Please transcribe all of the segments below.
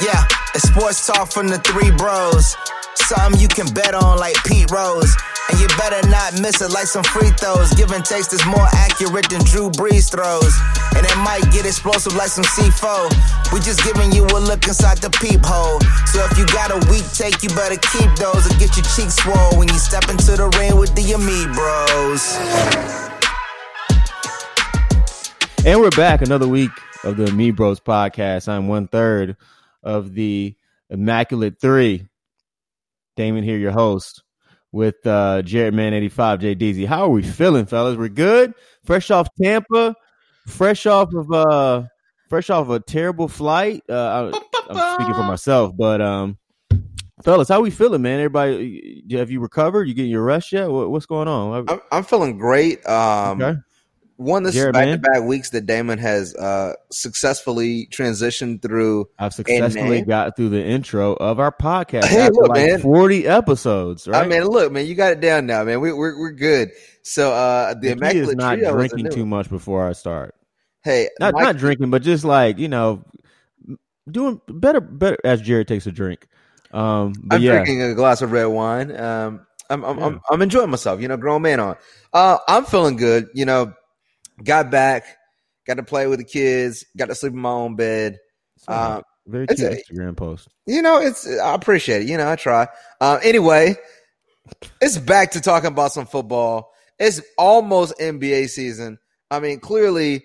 Yeah, it's sports talk from the three bros. Something you can bet on like Pete Rose. And you better not miss it like some free throws. Give and takes is more accurate than Drew Brees throws. And it might get explosive like some C4. We just giving you a look inside the peephole. So if you got a weak take, you better keep those or get your cheeks swole when you step into the ring with the Ami Bros. And we're back another week of the Me Bros podcast. I'm one third of the Immaculate Three. Damon here, your host with uh, Jared Man 85, Jay Deezy. How are we feeling, fellas? We're good. Fresh off Tampa, fresh off of uh, fresh off a terrible flight. Uh, I, am speaking for myself, but um, fellas, how we feeling, man? Everybody, have you recovered? You getting your rest yet? What, what's going on? I'm, I'm feeling great. Um, okay one of this back to back weeks that Damon has uh, successfully transitioned through. I've successfully got through the intro of our podcast. Hey, look, like man, forty episodes. Right? I mean, look, man, you got it down now, man. We, are we're, we're good. So uh, the, the immaculate is not drinking too much before I start. Hey, not not drinking, but just like you know, doing better. Better as Jared takes a drink. Um, I'm yeah. drinking a glass of red wine. Um, I'm I'm, yeah. I'm, I'm enjoying myself. You know, grown man on. Uh, I'm feeling good. You know got back, got to play with the kids, got to sleep in my own bed. Uh, very cute a, Instagram post. You know, it's I appreciate it. You know, I try. Uh, anyway, it's back to talking about some football. It's almost NBA season. I mean, clearly,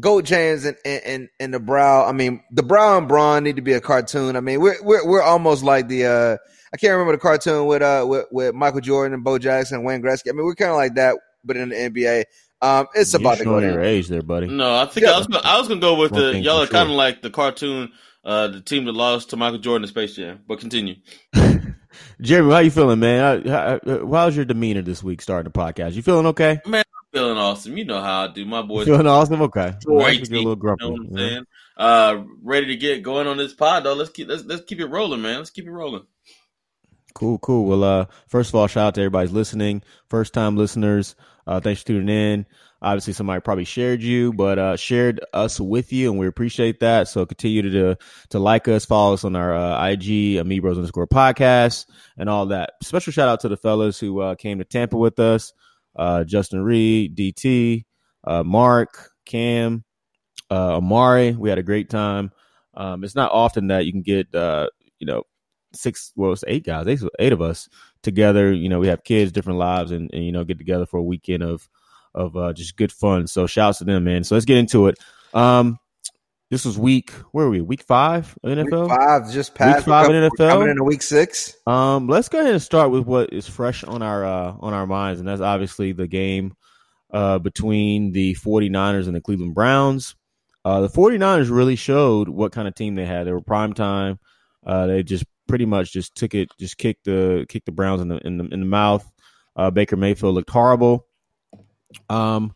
Goat James and, and and the Brow. I mean, the Brow and Braun need to be a cartoon. I mean, we're we're we're almost like the uh, I can't remember the cartoon with uh with, with Michael Jordan and Bo Jackson and Wayne Gretzky. I mean, we're kind of like that, but in the NBA. Um, it's You're about to go down. your age there, buddy. No, I think yeah. I was gonna, I was gonna go with One the y'all are kind of sure. like the cartoon, uh, the team that lost to Michael Jordan in Space Jam. But continue. Jeremy, how you feeling, man? How, how, how's your demeanor this week starting the podcast? You feeling okay? Man, I'm feeling awesome. You know how I do. My boys feeling awesome. Okay, great. a little grumpy. You know what I'm yeah. saying? Uh, ready to get going on this pod though. Let's keep let's let's keep it rolling, man. Let's keep it rolling. Cool, cool. Well, uh, first of all, shout out to everybody's listening. First time listeners, uh, thanks for tuning in. Obviously, somebody probably shared you, but uh, shared us with you, and we appreciate that. So continue to to like us, follow us on our uh, IG, Amibros underscore podcast, and all that. Special shout out to the fellas who uh, came to Tampa with us: uh, Justin Reed, DT, uh, Mark, Cam, uh, Amari. We had a great time. Um, it's not often that you can get you know six, well, it's eight guys, eight, eight of us together. You know, we have kids, different lives, and, and you know, get together for a weekend of of uh, just good fun. So shouts to them, man. So let's get into it. Um, this was week where are we? Week five of NFL. Week five just passed. Week five in NFL. Coming into week six. Um, let's go ahead and start with what is fresh on our uh, on our minds, and that's obviously the game uh, between the 49ers and the Cleveland Browns. Uh, the 49ers really showed what kind of team they had. They were prime time. Uh, they just pretty much just took it, just kicked the kicked the Browns in the in the in the mouth. Uh, Baker Mayfield looked horrible. Um,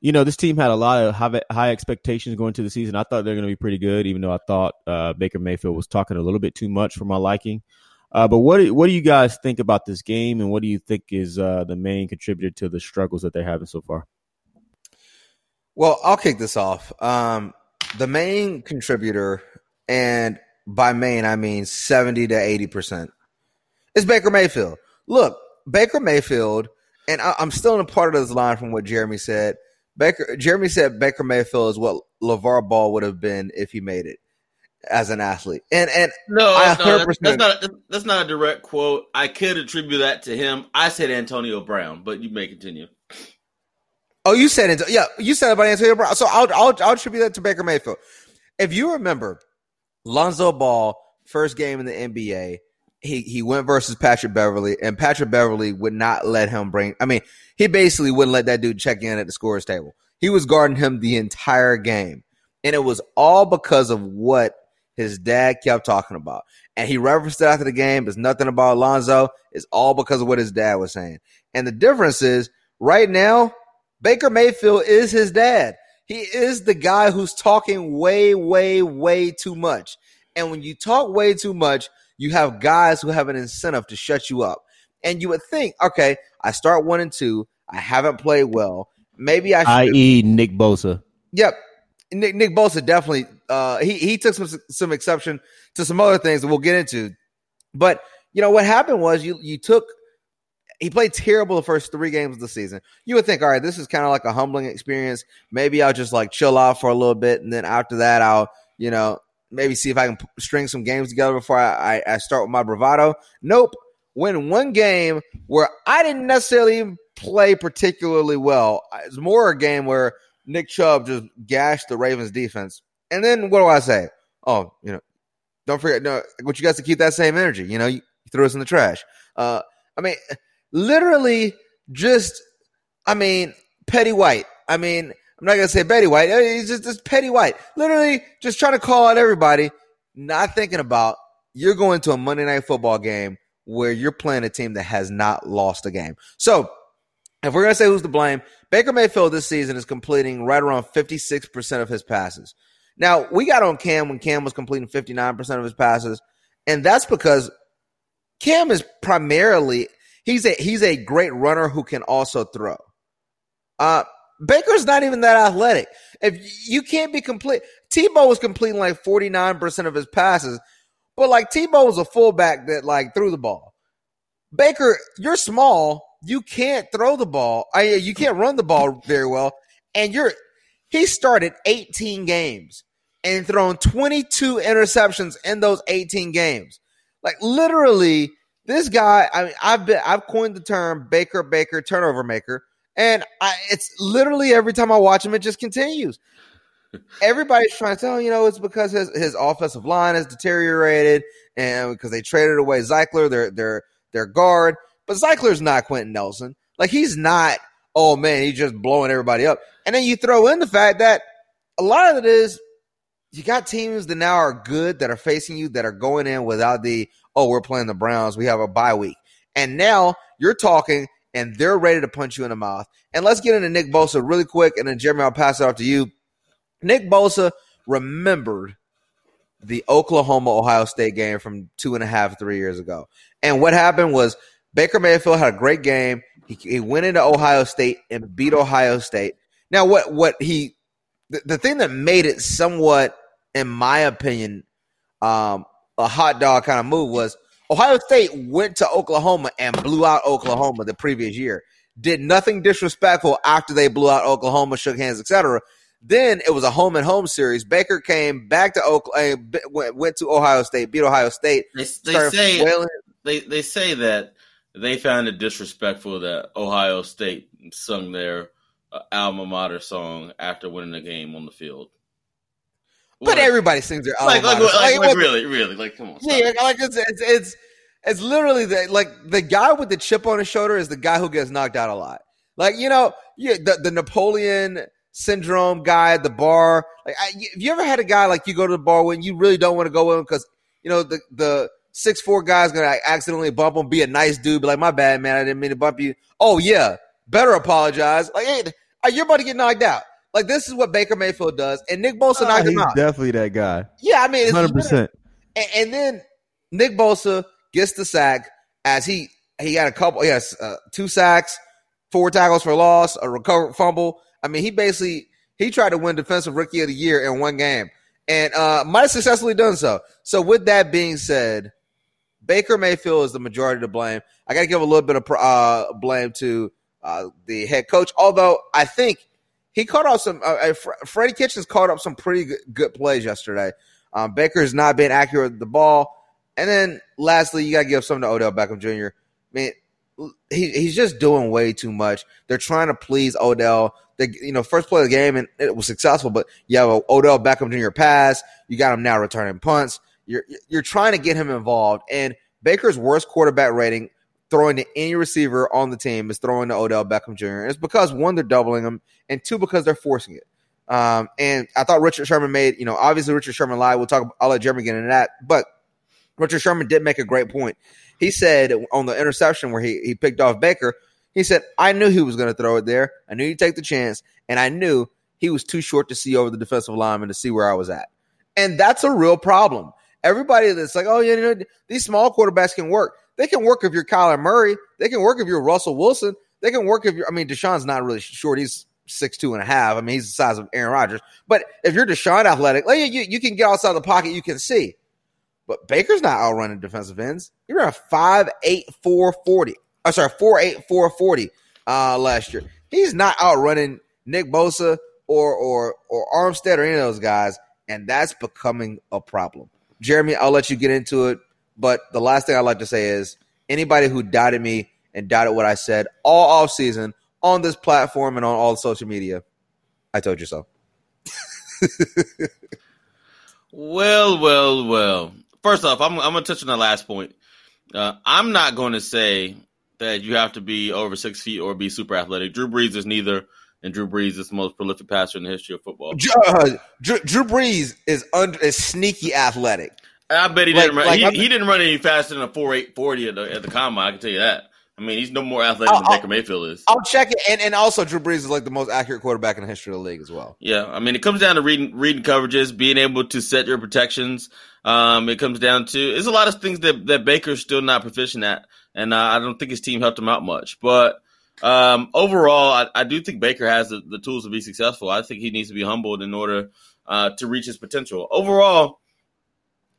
you know, this team had a lot of high, high expectations going to the season. I thought they're going to be pretty good, even though I thought uh, Baker Mayfield was talking a little bit too much for my liking. Uh, but what do, what do you guys think about this game, and what do you think is uh, the main contributor to the struggles that they're having so far? Well, I'll kick this off. Um, the main contributor, and by main I mean seventy to eighty percent, is Baker Mayfield. Look, Baker Mayfield and I, am still in a part of this line from what Jeremy said. Baker Jeremy said Baker Mayfield is what LeVar Ball would have been if he made it as an athlete. And and no, no that's not that's not a direct quote. I could attribute that to him. I said Antonio Brown, but you may continue. Oh, you said it. Yeah, you said about Antonio Brown. So I'll, I'll I'll attribute that to Baker Mayfield. If you remember, Lonzo Ball first game in the NBA he he went versus Patrick Beverley, and Patrick Beverley would not let him bring. I mean, he basically wouldn't let that dude check in at the scorer's table. He was guarding him the entire game, and it was all because of what his dad kept talking about. And he referenced it after the game. It's nothing about Alonzo. It's all because of what his dad was saying. And the difference is, right now, Baker Mayfield is his dad. He is the guy who's talking way, way, way too much. And when you talk way too much, you have guys who have an incentive to shut you up. And you would think, okay, I start one and two. I haven't played well. Maybe I should. I.e., Nick Bosa. Yep. Nick, Nick Bosa definitely uh, he he took some some exception to some other things that we'll get into. But you know what happened was you you took he played terrible the first three games of the season. You would think, all right, this is kind of like a humbling experience. Maybe I'll just like chill out for a little bit, and then after that, I'll you know maybe see if I can string some games together before I, I, I start with my bravado. Nope. Win one game where I didn't necessarily play particularly well. It's more a game where Nick Chubb just gashed the Ravens defense. And then what do I say? Oh, you know, don't forget, no, want you guys to keep that same energy. You know, you threw us in the trash. Uh, I mean, literally just, I mean, Petty White. I mean, I'm not gonna say Betty White. Uh, he's just this Petty White. Literally just trying to call out everybody, not thinking about you're going to a Monday night football game where you're playing a team that has not lost a game. So if we're gonna say who's to blame, Baker Mayfield this season is completing right around 56% of his passes. Now, we got on Cam when Cam was completing 59% of his passes, and that's because Cam is primarily he's a he's a great runner who can also throw. Uh Baker's not even that athletic. If you can't be complete, Tebow was completing like 49% of his passes, but like Tebow was a fullback that like threw the ball. Baker, you're small. You can't throw the ball. I, you can't run the ball very well. And you're, he started 18 games and thrown 22 interceptions in those 18 games. Like literally, this guy, I mean, I've been, I've coined the term Baker Baker turnover maker and I, it's literally every time I watch him, it just continues. Everybody's trying to tell you know it's because his, his offensive line has deteriorated, and because they traded away Zeitler, their their their guard. But Zeitler's not Quenton Nelson. Like he's not. Oh man, he's just blowing everybody up. And then you throw in the fact that a lot of it is you got teams that now are good that are facing you that are going in without the oh we're playing the Browns we have a bye week and now you're talking and they're ready to punch you in the mouth. And let's get into Nick Bosa really quick, and then Jeremy, I'll pass it off to you. Nick Bosa remembered the Oklahoma Ohio State game from two and a half, three years ago. And what happened was Baker Mayfield had a great game. He, he went into Ohio State and beat Ohio State. Now, what what he the, the thing that made it somewhat, in my opinion, um, a hot dog kind of move was Ohio State went to Oklahoma and blew out Oklahoma the previous year. Did nothing disrespectful after they blew out Oklahoma, shook hands, etc. Then it was a home and home series. Baker came back to Oklahoma, uh, went to Ohio State, beat Ohio State. They, they say they they say that they found it disrespectful that Ohio State sung their uh, alma mater song after winning the game on the field. But everybody sings their like, like, like, like, really, really, like, come on. Yeah, like it's, it's, it's literally the like the guy with the chip on his shoulder is the guy who gets knocked out a lot. Like you know, yeah, the, the Napoleon syndrome guy at the bar. Like, I, have you ever had a guy like you go to the bar when you really don't want to go in because you know the the six four guy's gonna like, accidentally bump him, be a nice dude, be like, "My bad, man, I didn't mean to bump you." Oh yeah, better apologize. Like, hey, you're about to get knocked out. Like this is what Baker Mayfield does, and Nick Bosa knocked him out. Definitely that guy. Yeah, I mean, hundred percent. And, and then Nick Bosa gets the sack as he he had a couple, yes, uh, two sacks, four tackles for loss, a recovered fumble. I mean, he basically he tried to win defensive rookie of the year in one game, and uh, might have successfully done so. So, with that being said, Baker Mayfield is the majority to blame. I got to give a little bit of uh, blame to uh, the head coach, although I think he caught up some. Uh, Freddie Kitchens caught up some pretty good, good plays yesterday. Um, Baker's not been accurate with the ball. And then lastly, you got to give something to Odell Beckham Jr. I mean, he, he's just doing way too much. They're trying to please Odell. They, you know, first play of the game and it was successful, but you have Odell Beckham Jr. pass. You got him now returning punts. You're you're trying to get him involved. And Baker's worst quarterback rating throwing to any receiver on the team is throwing to Odell Beckham Jr. And it's because one, they're doubling him, and two, because they're forcing it. Um, and I thought Richard Sherman made, you know, obviously Richard Sherman lied. We'll talk. I'll let Jeremy get into that, but Richard Sherman did make a great point. He said on the interception where he he picked off Baker, he said, "I knew he was going to throw it there. I knew he'd take the chance, and I knew he was too short to see over the defensive lineman to see where I was at." And that's a real problem. Everybody that's like, "Oh, yeah, you know, these small quarterbacks can work." They can work if you're Kyler Murray. They can work if you're Russell Wilson. They can work if you're. I mean, Deshaun's not really short. He's six two and a half. I mean, he's the size of Aaron Rodgers. But if you're Deshaun athletic, like you, you can get outside the pocket, you can see. But Baker's not outrunning defensive ends. He ran a five eight four forty. I'm sorry, four eight four forty uh, last year. He's not outrunning Nick Bosa or or or Armstead or any of those guys, and that's becoming a problem. Jeremy, I'll let you get into it. But the last thing I'd like to say is anybody who doubted me and doubted what I said all off season on this platform and on all social media, I told you so. well, well, well. First off, I'm, I'm going to touch on the last point. Uh, I'm not going to say that you have to be over six feet or be super athletic. Drew Brees is neither, and Drew Brees is the most prolific passer in the history of football. Uh, Drew, Drew, Brees is under is sneaky athletic. I bet he didn't. Run, like, he, he, didn't run any faster than a four eight forty at the at the combine. I can tell you that. I mean, he's no more athletic I'll, than Baker Mayfield is. I'll check it, and, and also Drew Brees is like the most accurate quarterback in the history of the league as well. Yeah, I mean, it comes down to reading reading coverages, being able to set your protections. Um, it comes down to there's a lot of things that that Baker's still not proficient at, and uh, I don't think his team helped him out much. But um, overall, I, I, do think Baker has the, the, tools to be successful. I think he needs to be humbled in order uh, to reach his potential. Overall,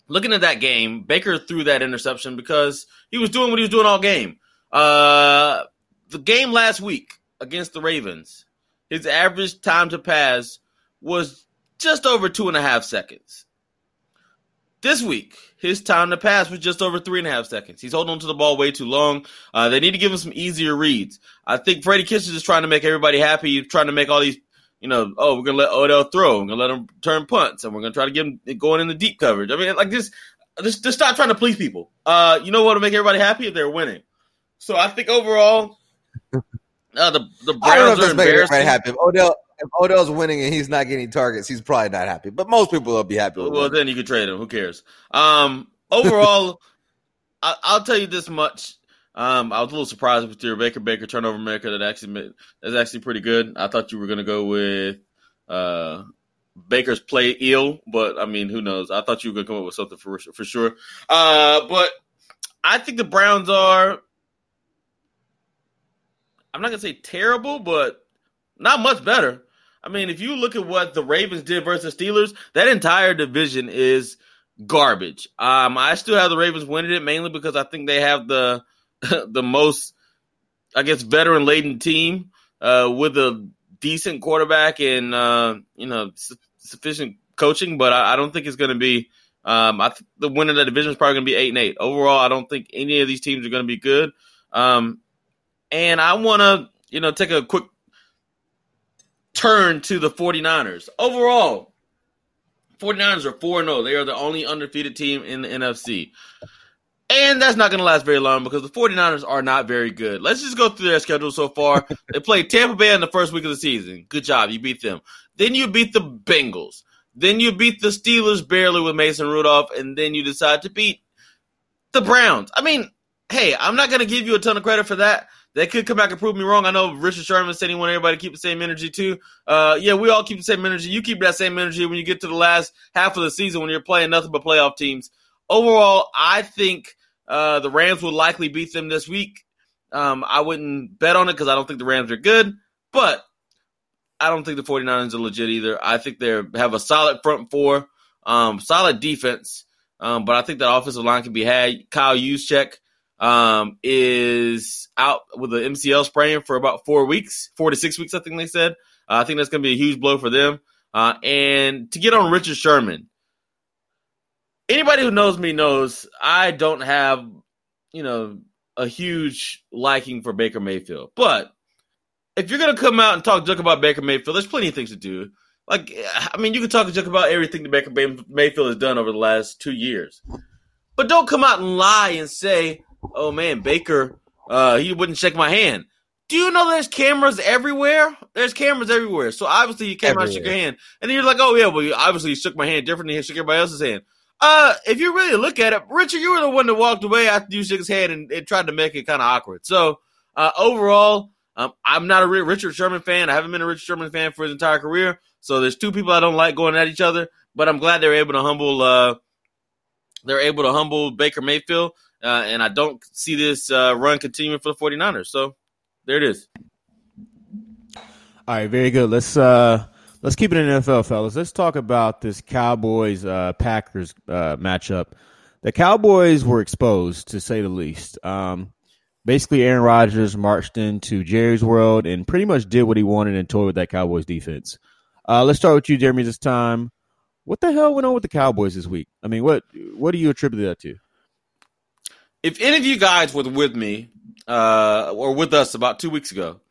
looking at that game, Baker threw that interception because he was doing what he was doing all game. Uh, the game last week against the Ravens, his average time to pass was just over two and a half seconds. This week, his time to pass was just over three and a half seconds. He's holding on to the ball way too long. Uh, they need to give him some easier reads. I think Freddie Kitchens is trying to make everybody happy. Trying to make all these, you know, oh, we're gonna let Odell throw, we're gonna let him turn punts, and we're gonna try to get him going in the deep coverage. I mean, like this, just, just stop trying to please people. Uh, you know what will make everybody happy if they're winning. So I think overall, uh, the the Browns I don't know if that's making everybody happy. If Odell if Odell's winning and he's not getting targets, he's probably not happy. But most people will be happy. well, then you could trade him. Who cares? Um, overall, I, will tell you this much. Um, I was a little surprised with your Baker Baker turnover maker. That actually that's actually pretty good. I thought you were going to go with uh, Baker's play ill, but I mean, who knows? I thought you were going to come up with something for for sure. Uh, but I think the Browns are. I'm not going to say terrible, but not much better. I mean, if you look at what the Ravens did versus Steelers, that entire division is garbage. Um, I still have the Ravens winning it mainly because I think they have the the most, I guess, veteran laden team uh, with a decent quarterback and uh, you know su- sufficient coaching. But I, I don't think it's going to be. Um, I the winner of the division is probably going to be eight and eight. Overall, I don't think any of these teams are going to be good. Um, and I want to, you know, take a quick turn to the 49ers. Overall, 49ers are 4 0. They are the only undefeated team in the NFC. And that's not going to last very long because the 49ers are not very good. Let's just go through their schedule so far. they played Tampa Bay in the first week of the season. Good job. You beat them. Then you beat the Bengals. Then you beat the Steelers barely with Mason Rudolph. And then you decide to beat the Browns. I mean, hey, I'm not going to give you a ton of credit for that. They could come back and prove me wrong. I know Richard Sherman said he wanted everybody to keep the same energy too. Uh, yeah, we all keep the same energy. You keep that same energy when you get to the last half of the season when you're playing nothing but playoff teams. Overall, I think uh, the Rams will likely beat them this week. Um, I wouldn't bet on it because I don't think the Rams are good, but I don't think the 49ers are legit either. I think they have a solid front four, um, solid defense, um, but I think that offensive line can be had. Kyle Juszczyk um, is out with the MCL sprain for about four weeks, four to six weeks, I think they said. Uh, I think that's going to be a huge blow for them. Uh, and to get on Richard Sherman, anybody who knows me knows I don't have, you know, a huge liking for Baker Mayfield. But if you're going to come out and talk junk about Baker Mayfield, there's plenty of things to do. Like, I mean, you can talk junk about everything that Baker Mayfield has done over the last two years. But don't come out and lie and say, oh man, Baker, uh, he wouldn't shake my hand. Do you know there's cameras everywhere? There's cameras everywhere. So obviously you came everywhere. out and shook your hand. And then you're like, oh yeah, well, obviously you shook my hand differently than he shook everybody else's hand. Uh, if you really look at it, Richard, you were the one that walked away after you shook his hand and, and tried to make it kind of awkward. So, uh, overall, um, I'm not a Richard Sherman fan. I haven't been a Richard Sherman fan for his entire career. So there's two people I don't like going at each other, but I'm glad they're able to humble, uh, they're able to humble Baker Mayfield. Uh, and I don't see this uh, run continuing for the 49ers. So there it is. All right, very good. Let's uh let's keep it in the NFL, fellas. Let's talk about this Cowboys uh, Packers uh, matchup. The Cowboys were exposed, to say the least. Um, basically, Aaron Rodgers marched into Jerry's world and pretty much did what he wanted and toyed with that Cowboys defense. Uh, let's start with you, Jeremy. This time, what the hell went on with the Cowboys this week? I mean, what what do you attribute that to? If any of you guys were with me uh, or with us about two weeks ago,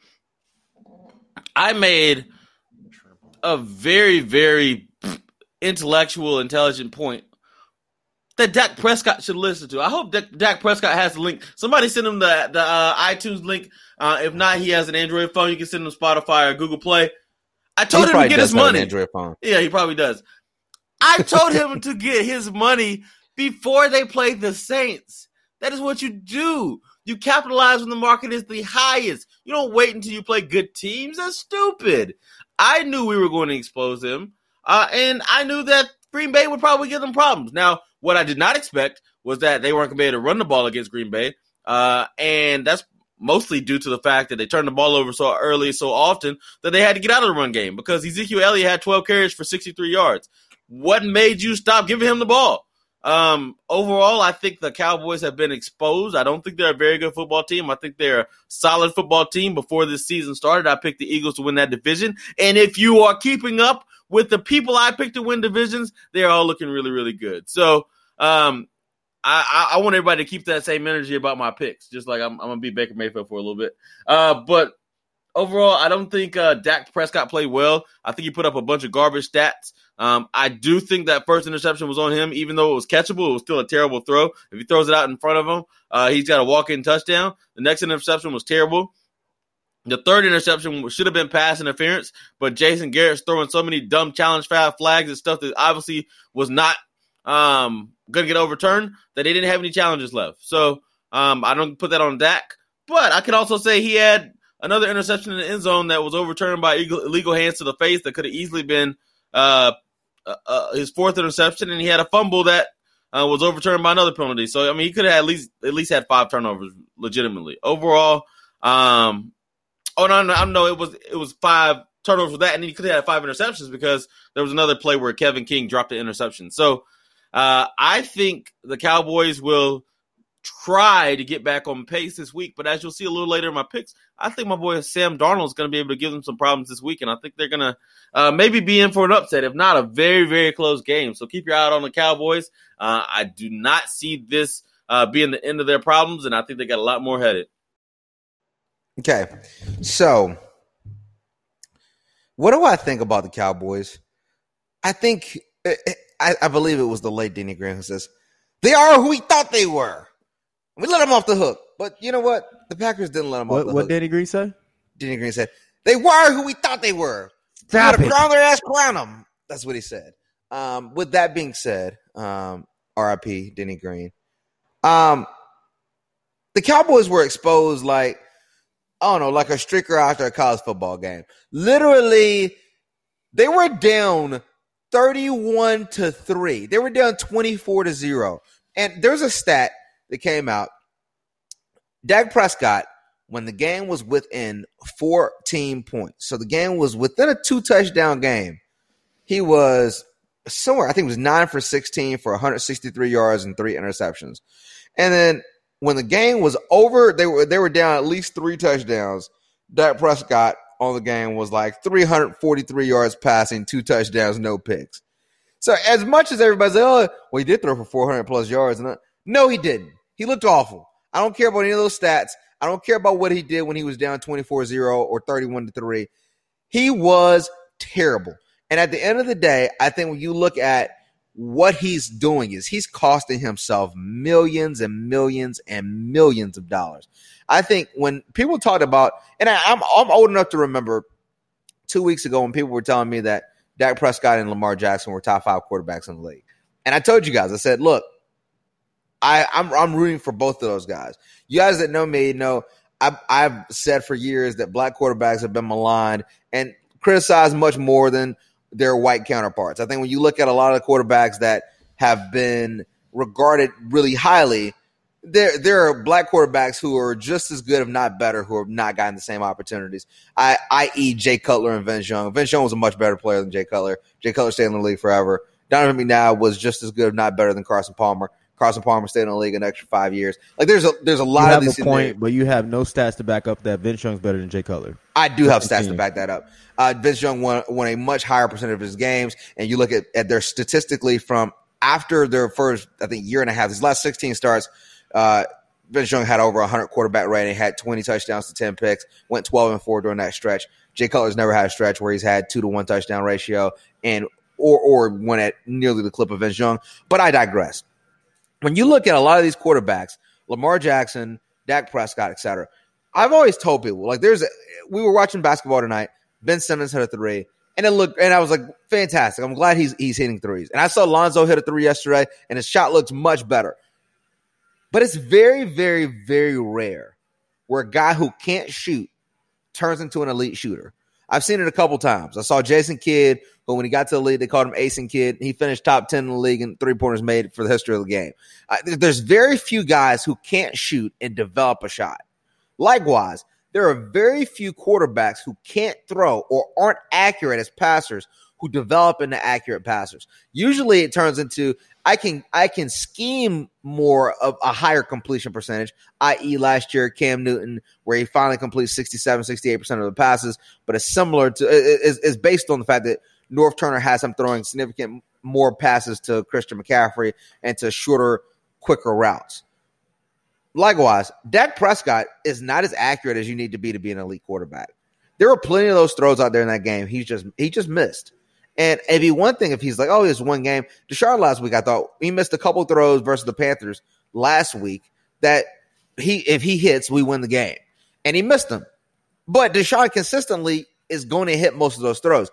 I made a very, very intellectual, intelligent point that Dak Prescott should listen to. I hope Dak, Dak Prescott has the link. Somebody send him the the uh, iTunes link. Uh, if not, he has an Android phone. You can send him Spotify or Google Play. I told He him to get his money. Android phone. Yeah, he probably does. I told him to get his money before they played the Saints. That is what you do. You capitalize when the market is the highest. You don't wait until you play good teams. That's stupid. I knew we were going to expose them, uh, and I knew that Green Bay would probably give them problems. Now, what I did not expect was that they weren't going to be able to run the ball against Green Bay, uh, and that's mostly due to the fact that they turned the ball over so early, so often that they had to get out of the run game because Ezekiel Elliott had 12 carries for 63 yards. What made you stop giving him the ball? Um, overall, I think the Cowboys have been exposed. I don't think they're a very good football team. I think they're a solid football team. Before this season started, I picked the Eagles to win that division. And if you are keeping up with the people I picked to win divisions, they're all looking really, really good. So, um, I, I, want everybody to keep that same energy about my picks, just like I'm, I'm gonna be Baker Mayfield for a little bit. Uh, but overall, I don't think uh, Dak Prescott played well. I think he put up a bunch of garbage stats. Um, I do think that first interception was on him, even though it was catchable. It was still a terrible throw. If he throws it out in front of him, uh, he's got a walk-in touchdown. The next interception was terrible. The third interception should have been pass interference, but Jason Garrett's throwing so many dumb challenge foul flags and stuff that obviously was not um, going to get overturned that they didn't have any challenges left. So um, I don't put that on Dak. But I can also say he had another interception in the end zone that was overturned by illegal, hands to the face that could have easily been uh, uh, uh, his fourth interception, and he had a fumble that uh, was overturned by another penalty. So I mean, he could have at least at least had five turnovers legitimately. Overall, um, oh no, no, no, it was it was five turnovers with that, and he could have had five interceptions because there was another play where Kevin King dropped the interception. So uh, I think the Cowboys will try to get back on pace this week. But as you'll see a little later in my picks, I think my boy Sam Darnold is going to be able to give them some problems this week, and I think they're going to uh, maybe be in for an upset, if not a very, very close game. So keep your eye out on the Cowboys. Uh, I do not see this uh, being the end of their problems, and I think they got a lot more headed. Okay, so what do I think about the Cowboys? I think I, I believe it was the late Denny Green who says they are who we thought they were. We let them off the hook, but you know what? The Packers didn't let them off What, the what hook. Danny Green say? Danny Green said they were who we thought they were. Stop we it. crown their ass, crown them. That's what he said. Um, with that being said, um, R.I.P. Denny Green. Um, the Cowboys were exposed like I don't know, like a streaker after a college football game. Literally, they were down 31 to 3. They were down 24 to 0. And there's a stat that came out. Dak Prescott, when the game was within 14 points, so the game was within a two touchdown game, he was somewhere, I think it was 9 for 16 for 163 yards and three interceptions. And then when the game was over, they were they were down at least three touchdowns. Dak Prescott on the game was like 343 yards passing, two touchdowns, no picks. So as much as everybody's like, oh, well, he did throw for 400 plus yards, and no, he didn't. He looked awful. I don't care about any of those stats. I don't care about what he did when he was down 24-0 or 31 to 3. He was terrible. And at the end of the day, I think when you look at what he's doing is he's costing himself millions and millions and millions of dollars. I think when people talked about, and I, I'm I'm old enough to remember two weeks ago when people were telling me that Dak Prescott and Lamar Jackson were top five quarterbacks in the league, and I told you guys, I said, look, I I'm I'm rooting for both of those guys. You guys that know me know I've I've said for years that black quarterbacks have been maligned and criticized much more than their white counterparts. I think when you look at a lot of the quarterbacks that have been regarded really highly, there there are black quarterbacks who are just as good, if not better, who have not gotten the same opportunities. I i.e. Jay Cutler and Vince Young. Vince Young was a much better player than Jay Cutler. Jay Cutler stayed in the league forever. Donovan McNabb was just as good, if not better, than Carson Palmer. Carson Palmer stayed in the league an extra five years. Like there's a there's a You lot of a in there. point, but you have no stats to back up that Vince Young's better than Jay Cutler. I do have stats to back that up. Uh, Vince Young won, won a much higher percentage of his games, and you look at, at their statistically from after their first, I think, year and a half, these last 16 starts, uh, Vince Young had over 100 quarterback rating, had 20 touchdowns to 10 picks, went 12 and 4 during that stretch. Jay Cutler's never had a stretch where he's had two to one touchdown ratio and or or went at nearly the clip of Vince Young. But I digress. When you look at a lot of these quarterbacks, Lamar Jackson, Dak Prescott, et cetera, I've always told people like there's a, we were watching basketball tonight. Ben Simmons hit a three, and it looked and I was like, fantastic. I'm glad he's he's hitting threes. And I saw Lonzo hit a three yesterday, and his shot looks much better. But it's very, very, very rare where a guy who can't shoot turns into an elite shooter. I've seen it a couple times. I saw Jason Kidd, who when he got to the league, they called him Ason Kidd. He finished top 10 in the league in three pointers made for the history of the game. Uh, there's very few guys who can't shoot and develop a shot. Likewise, there are very few quarterbacks who can't throw or aren't accurate as passers who develop into accurate passers. Usually it turns into I can I can scheme more of a higher completion percentage, i.e. last year Cam Newton where he finally completes 67 68% of the passes, but it's similar to is is based on the fact that Norv Turner has him throwing significant more passes to Christian McCaffrey and to shorter quicker routes. Likewise, Dak Prescott is not as accurate as you need to be to be an elite quarterback. There were plenty of those throws out there in that game. He's just he just missed. And it'd be one thing if he's like, oh, it's one game. Deshaun last week, I thought he missed a couple throws versus the Panthers last week that he if he hits, we win the game. And he missed them. But Deshaun consistently is going to hit most of those throws.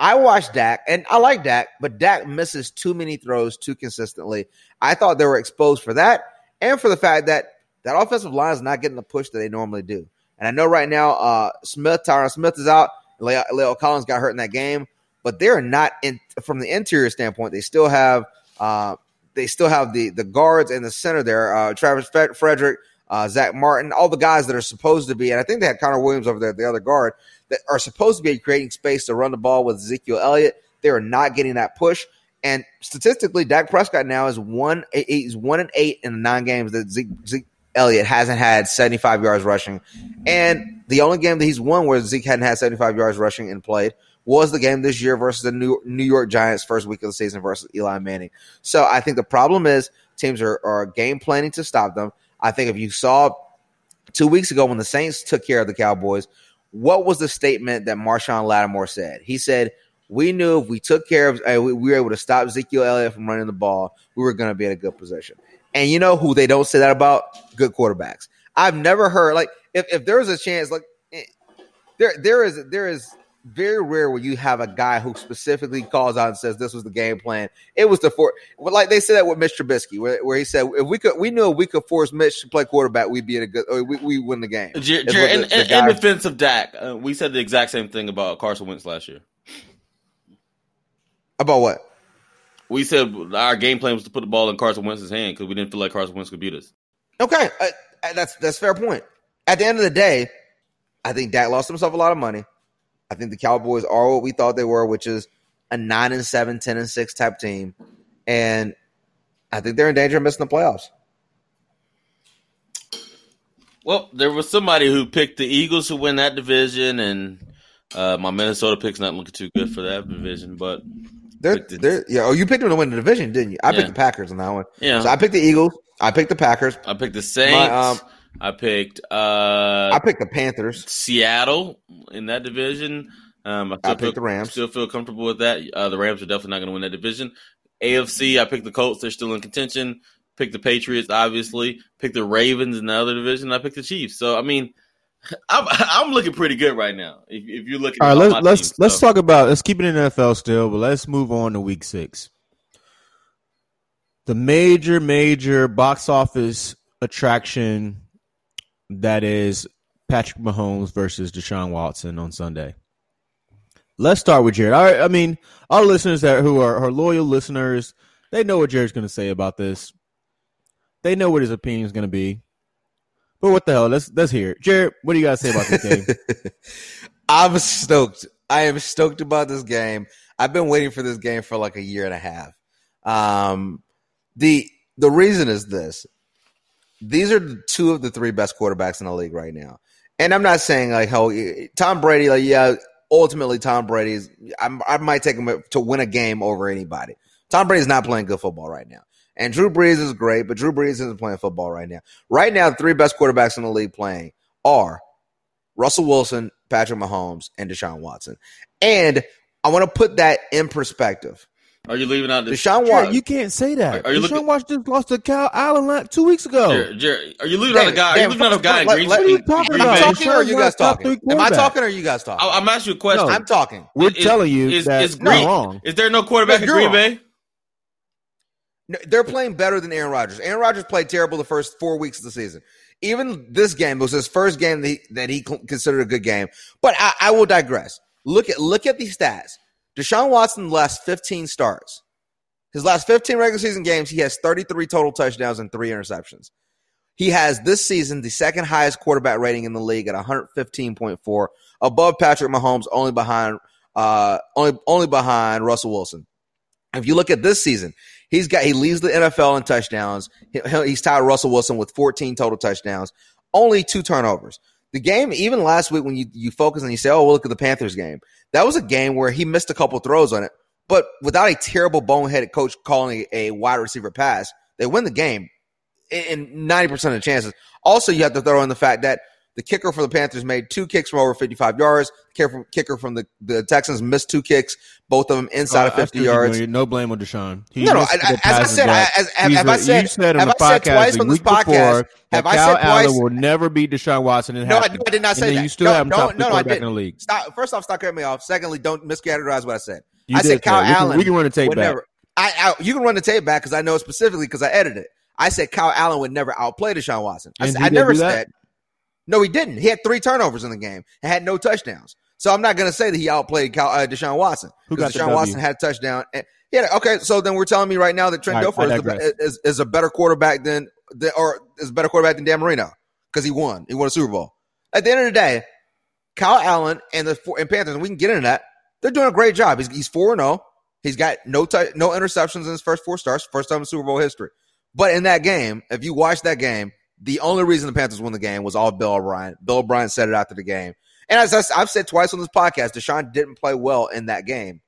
I watched Dak, and I like Dak, but Dak misses too many throws too consistently. I thought they were exposed for that, and for the fact that that offensive line is not getting the push that they normally do. And I know right now, uh, Smith, Tyron Smith is out. Leo, La'el Collins got hurt in that game, but they're not in from the interior standpoint. They still have uh, they still have the the guards and the center there. Uh, Travis Frederick, uh, Zack Martin, all the guys that are supposed to be, and I think they had Connor Williams over there, the other guard, that are supposed to be creating space to run the ball with Ezekiel Elliott. They are not getting that push. And statistically, Dak Prescott now is one he's one and eight in the nine games that Zeke, Zeke Elliott hasn't had 75 yards rushing. And the only game that he's won where Zeke hadn't had 75 yards rushing and played was the game this year versus the New, New York Giants first week of the season versus Eli Manning. So I think the problem is teams are, are game planning to stop them. I think if you saw two weeks ago when the Saints took care of the Cowboys, what was the statement that Marshon Lattimore said? He said, we knew if we took care of, uh, we, we were able to stop Ezekiel Elliott from running the ball, we were going to be in a good position. And you know who they don't say that about? Good quarterbacks. I've never heard like if, if there was a chance, like eh, there there is there is very rare where you have a guy who specifically calls out and says this was the game plan. It was the for well, like they said that with Mitch Trubisky, where, where he said if we could we knew if we could force Mitch to play quarterback, we'd be in a good or we we win the game. Jer- Jer- in, the- the in, defense of Dak, uh, we said the exact same thing about Carson Wentz last year. About what? We said our game plan was to put the ball in Carson Wentz's hand because we didn't feel like Carson Wentz could beat us. Okay, uh, uh, that's that's a fair point. At the end of the day, I think Dak lost himself a lot of money. I think the Cowboys are what we thought they were, which is a nine and seven, 10 and six type team, and I think they're in danger of missing the playoffs. Well, there was somebody who picked the Eagles to win that division, and uh, my Minnesota pick's not looking too good for that division. But They're, they're, yeah. Oh, you picked them to win the division, didn't you? I Yeah. picked the Packers on that one. yeah, So I picked the Eagles. I picked the Packers. I picked the Saints. My, um, I picked uh, I picked the Panthers. Seattle in that division. Um, I, still I picked feel, the Rams. Still feel comfortable with that. Uh, the Rams are definitely not going to win that division. AFC, I picked the Colts. They're still in contention. Picked the Patriots, obviously. Picked the Ravens in the other division. I picked the Chiefs. So I mean, I'm I'm looking pretty good right now. If, if you're looking, All right, at let's my let's teams. let's So, talk about let's keep it in NFL still, but let's move on to week six. The major, major box office attraction that is Patrick Mahomes versus Deshaun Watson on Sunday. Let's start with Jared. Right, I mean, our listeners that who are, are loyal listeners, they know what Jared's going to say about this. They know what his opinion is going to be. But what the hell? Let's let's hear it. Jared, what do you got to say about this game? I'm stoked. I am stoked about this game. I've been waiting for this game for like a year and a half. Um, the the reason is this: these are two of the three best quarterbacks in the league right now. And I'm not saying like how Tom Brady, like yeah, ultimately Tom Brady is. I, I might take him to win a game over anybody. Tom Brady's not playing good football right now. And Drew Brees is great, but Drew Brees isn't playing football right now. Right now, the three best quarterbacks in the league playing are Russell Wilson, Patrick Mahomes, and Deshaun Watson. And I want to put that in perspective. Are you leaving out this? Deshaun Jared, Watson. you can't say that. Are you Deshaun looking- Watson just lost to Cal Allen like two weeks ago. Jared, Jared, are you leaving out a Damn, guy? Are you leaving out a guy in let- Green let- What are you talking Green Am I about? Bay? talking or are you guys talking? three Am I quarterback. talking or are you guys talking? I- I'm asking you a question. No. I'm talking. We're Is- telling you is, that is you're Green, wrong. Is there no quarterback in you're Green wrong. Bay? No, They're playing better than Aaron Rodgers. Aaron Rodgers played terrible the first four weeks of the season. Even this game was his first game that he, that he considered a good game. But I, I will digress. Look at look at these stats. Deshaun Watson last 15 starts. His last 15 regular season games, he has 33 total touchdowns and three interceptions. He has this season the second highest quarterback rating in the league at 115.4, above Patrick Mahomes, only behind uh only only behind Russell Wilson. If you look at this season, he's got he leads the NFL in touchdowns. He- He's tied Russell Wilson with 14 total touchdowns, only two turnovers. The game, even last week, when you, you focus and you say, "Oh, well, look at the Panthers game," that was a game where he missed a couple throws on it, but without a terrible boneheaded coach calling a wide receiver pass, they win the game in ninety percent of the chances. Also, you have to throw in the fact that the kicker for the Panthers made two kicks from over fifty-five yards. The kicker from, the, the Texans missed two kicks, both of them inside of Uh, I fifty what you're yards. doing. No blame on Deshaun. He No, no. I, as I said. I, as, have, have a- I said, you said have I said twice on this before podcast? that Have I said twice? Allen will never beat Deshaun Watson. No, I. I did not say that. You still no, have no, top no, I in the league. Stop. First off, stop cutting me off. Secondly, don't miscategorize what I said. You I said Kyle say it. We can- Allen We can run the tape back. I, you can run the tape back because I know specifically because I edited it. I said Kyle Allen would never outplay Deshaun Watson. I, said- I never said. No, he didn't. He had three turnovers in the game and had no touchdowns. So I'm not going to say that he outplayed Kyle, uh, Deshaun Watson because Deshaun? Watson had a touchdown. And, yeah, okay. So then we're telling me right now that Trent All right, I Dilfer is, the, is, is a better quarterback than, than or is a better quarterback than Dan Marino because he won. He won a Super Bowl. At the end of the day, Kyle Allen and the four, and Panthers, and we can get into that. They're doing a great job. He's he's four and zero. He's got no tou- no interceptions in his first four starts, first time in Super Bowl history. But in that game, if you watch that game, the only reason the Panthers won the game was all Bill O'Brien. Bill O'Brien said it after the game. And as I, have said twice on this podcast, Deshaun didn't play well in that game.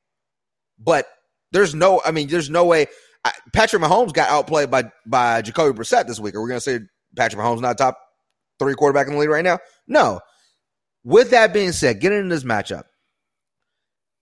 But there's no, I mean, there's no way. Patrick Mahomes got outplayed by by Jacoby Brissett this week. Are we going to say Patrick Mahomes not top three quarterback in the league right now? No. With that being said, getting into this matchup,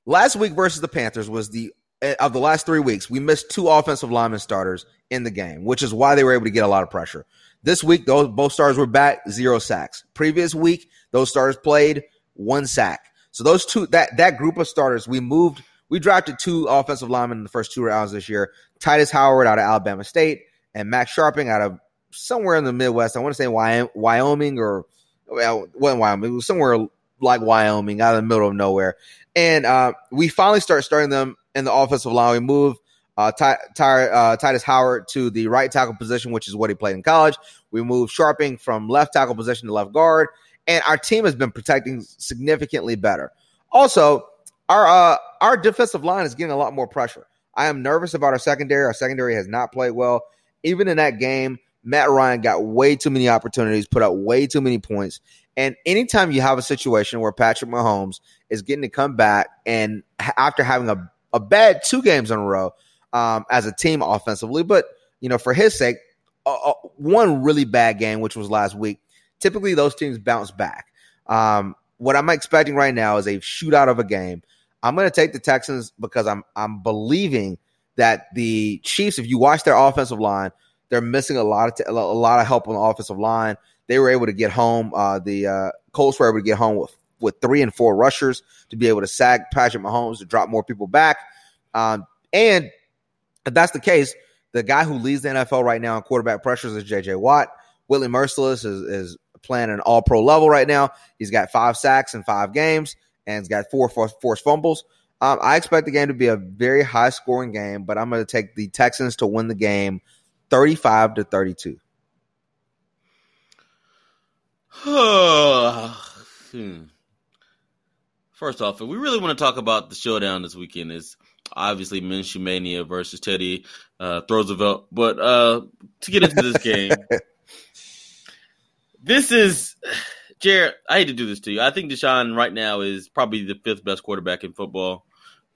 last week versus the Panthers was the eh, of the last three weeks. We missed two offensive lineman starters in the game, which is why they were able to get a lot of pressure. This week, those both stars were back, zero sacks. Previous week, those stars played one sack. So those two that that group of starters, we moved. We drafted two offensive linemen in the first two rounds this year. Tytus Howard out of Alabama State and Max Scharping out of somewhere in the Midwest. I want to say Wyoming or well, wasn't Wyoming. It was somewhere like Wyoming, out of the middle of nowhere. And uh, we finally start starting them in the offensive line. We move uh, Ty, Ty, uh, Tytus Howard to the right tackle position, which is what he played in college. We move Scharping from left tackle position to left guard, and our team has been protecting significantly better. Also, our uh, our defensive line is getting a lot more pressure. I am nervous about our secondary. Our secondary has not played well. Even in that game, Matt Ryan got way too many opportunities, put up way too many points. And anytime you have a situation where Patrick Mahomes is getting to come back and after having a, a bad two games in a row um, as a team offensively, but you know, for his sake, uh, uh, one really bad game, which was last week. Typically, those teams bounce back. Um, what I'm expecting right now is a shootout of a game. I'm going to take the Texans because I'm I'm believing that the Chiefs, if you watch their offensive line, they're missing a lot of t- a lot of help on the offensive line. They were able to get home. Uh, the uh, Colts were able to get home with with three and four rushers to be able to sack Patrick Mahomes to drop more people back. Um, and if that's the case, the guy who leads the NFL right now in quarterback pressures is J.J. Watt. Willie Mercilus is, is playing an all pro level right now. He's got five sacks in five games and he's got four forced, fumbles. Um, I expect the game to be a very high scoring game, but I'm going to take the Texans to win the game 35 to 32. Hmm. First off, if we really want to talk about the showdown this weekend, is obviously Minshew Mania versus Teddy uh, Roosevelt. But uh, to get into this game, this is Jared. I hate to do this to you. I think Deshaun right now is probably the fifth best quarterback in football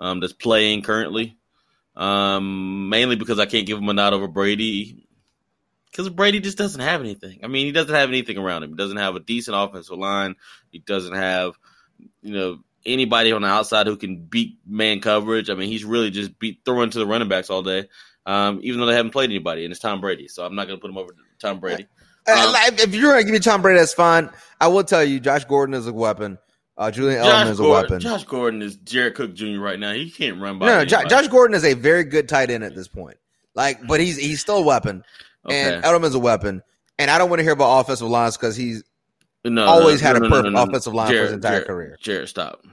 um, that's playing currently. Um, mainly because I can't give him a nod over Brady because Brady just doesn't have anything. I mean, he doesn't have anything around him. He doesn't have a decent offensive line. He doesn't have, you know, anybody on the outside who can beat man coverage. I mean, he's really just beat throwing to the running backs all day. Um, even though they haven't played anybody, and it's Tom Brady, so I'm not going to put him over Tom Brady. Uh, if you're going to give me Tom Brady, that's fine. I will tell you, Josh Gordon is a weapon. Uh, Julian Josh Edelman is a weapon. Josh Gordon is Jared Cook Jr. right now. He can't run by. no, no, Jo- Josh Gordon is a very good tight end at this point. Like, but he's he's still a weapon, Okay. and Edelman's a weapon. And I don't want to hear about offensive lines because he's no, always no, had no, a perfect offensive line for his entire Jared, career. Jared, stop.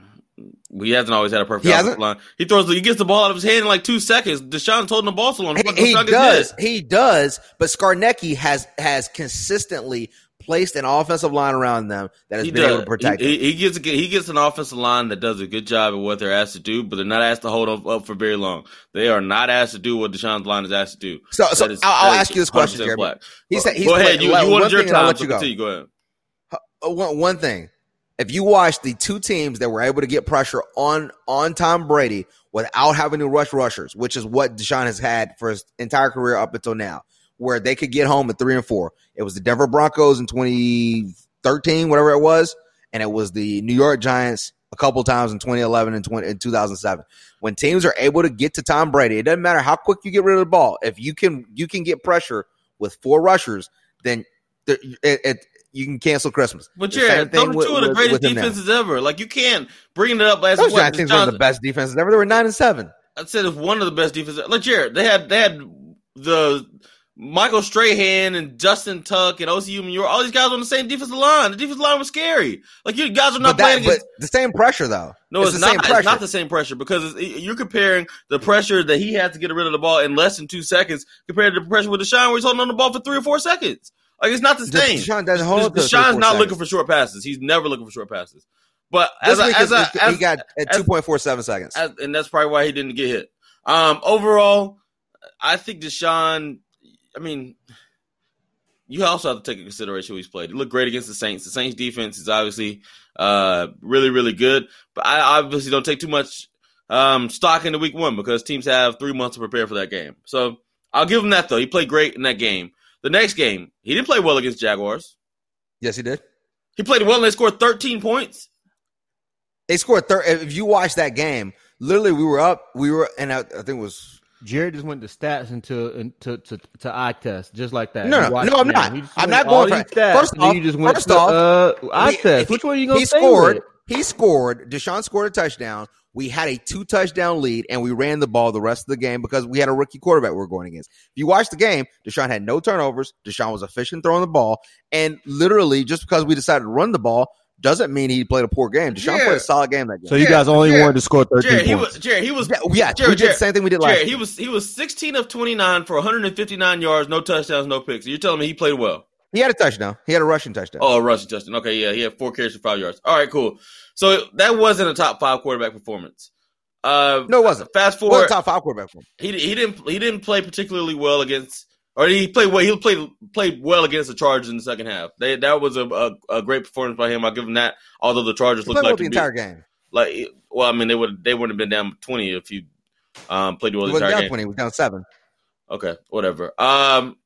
He hasn't always had a perfect He offensive line. He throws. He gets the ball out of his hand in like two seconds. Deshaun's holding the ball so long. He, he does, he does. But Scarnecchia has has consistently placed an offensive line around them that has He been does. able to protect. He, he, he gets he gets an offensive line that does a good job at what they're asked to do, but they're not asked to hold up, up for very long. They are not asked to do what Deshaun's line is asked to do. So, so is- I'll, I'll ask you this question, 100% Jeremy. black. He said, he's Go ahead. played- You, you wanted your I'll time. let you go. continue. Go ahead. Oh, one, one thing. If you watch the two teams that were able to get pressure on on Tom Brady without having to rush rushers, which is what Deshaun has had for his entire career up until now, where they could get home at three and four. It was the Denver Broncos in 2013, whatever it was, and it was the New York Giants a couple times in 2011 and 20, in 2007. When teams are able to get to Tom Brady, it doesn't matter how quick you get rid of the ball. If you can you can get pressure with four rushers, then it, it, you can cancel Christmas. But The Jared, those are with- two of the greatest with him now. defenses ever. Like you can't bring it up as Those what Giants teams were Deshaun- the best defenses ever. They were nine and seven. I said it's one of the best defenses. Like Jared, they had they had the Michael Strahan and Justin Tuck and Osi Umenyiora. All these guys on the same defensive line. The defensive line was scary. Like you guys are not But, playing against. but the same pressure though. no, it's, the not. same It's pressure. not the same pressure because it's, you're comparing the pressure that he has to get rid of the ball in less than two seconds compared to the pressure with Deshaun, where he's holding on the ball for three or four secondes. Like it's not the same. Deshaun doesn't hold Deshaun's to three, four not seconds. looking for short passes. He's never looking for short passes. But This as, I, week as, is- I, as, he got at two point four seven seconds. as- and that's probably why he didn't get hit. Um, overall, I think Deshaun. I mean, you also have to take into consideration who he's played. He looked great against the Saints. The Saints defense is obviously uh, really, really good. But I obviously don't take too much um, stock into Week One because teams have three months to prepare for that game. So I'll give him that though. He played great in that game. The next game, he didn't play well against Jaguars. yes, he did. He played well and they scored 13 points. They scored third. If you watch that game, literally, we were up. We were, and I, I think it was Jared just went to stats into into to, to eye test just like that. No, no, no, I'm not. game. He just I'm not going all for- these stats, first and then off- you just went first to, off, uh, eye he- test. Which one are you going he to He scored. with? He scored. Deshaun scored a touchdown. We had a two touchdown lead, and we ran the ball the rest of the game because we had a rookie quarterback we were going against. If you watch the game, Deshaun had no turnovers. Deshaun was efficient throwing the ball, and literally, just because we decided to run the ball doesn't mean he played a poor game. Deshaun Yeah. played a solid game that game. So you guys only Jared, wanted to score thirteen Jared, he points. was Jared, he was yeah, yeah, Jared, we did Jared, the same thing we did last. Jared, he year. was he was 16 of 29 for 159 yards, no touchdowns, no picks. You're telling me he played well? He had a touchdown. He had a rushing touchdown. Oh, a rushing touchdown. Okay, yeah, he had four carries for five yards. All right, cool. So that wasn't a top five quarterback performance. Uh, no, it wasn't. fast forward, top five quarterback for him. he he didn't he didn't play particularly well against, or he played well. He played played well against the Chargers in the second half. They that was a a, a great performance by him. I'll give him that. Although the Chargers He looked like the entire game. like well, I mean they would they wouldn't have been down twenty if you um played well He the wasn't entire down game. twenty. He was down seven. Okay, whatever. Um,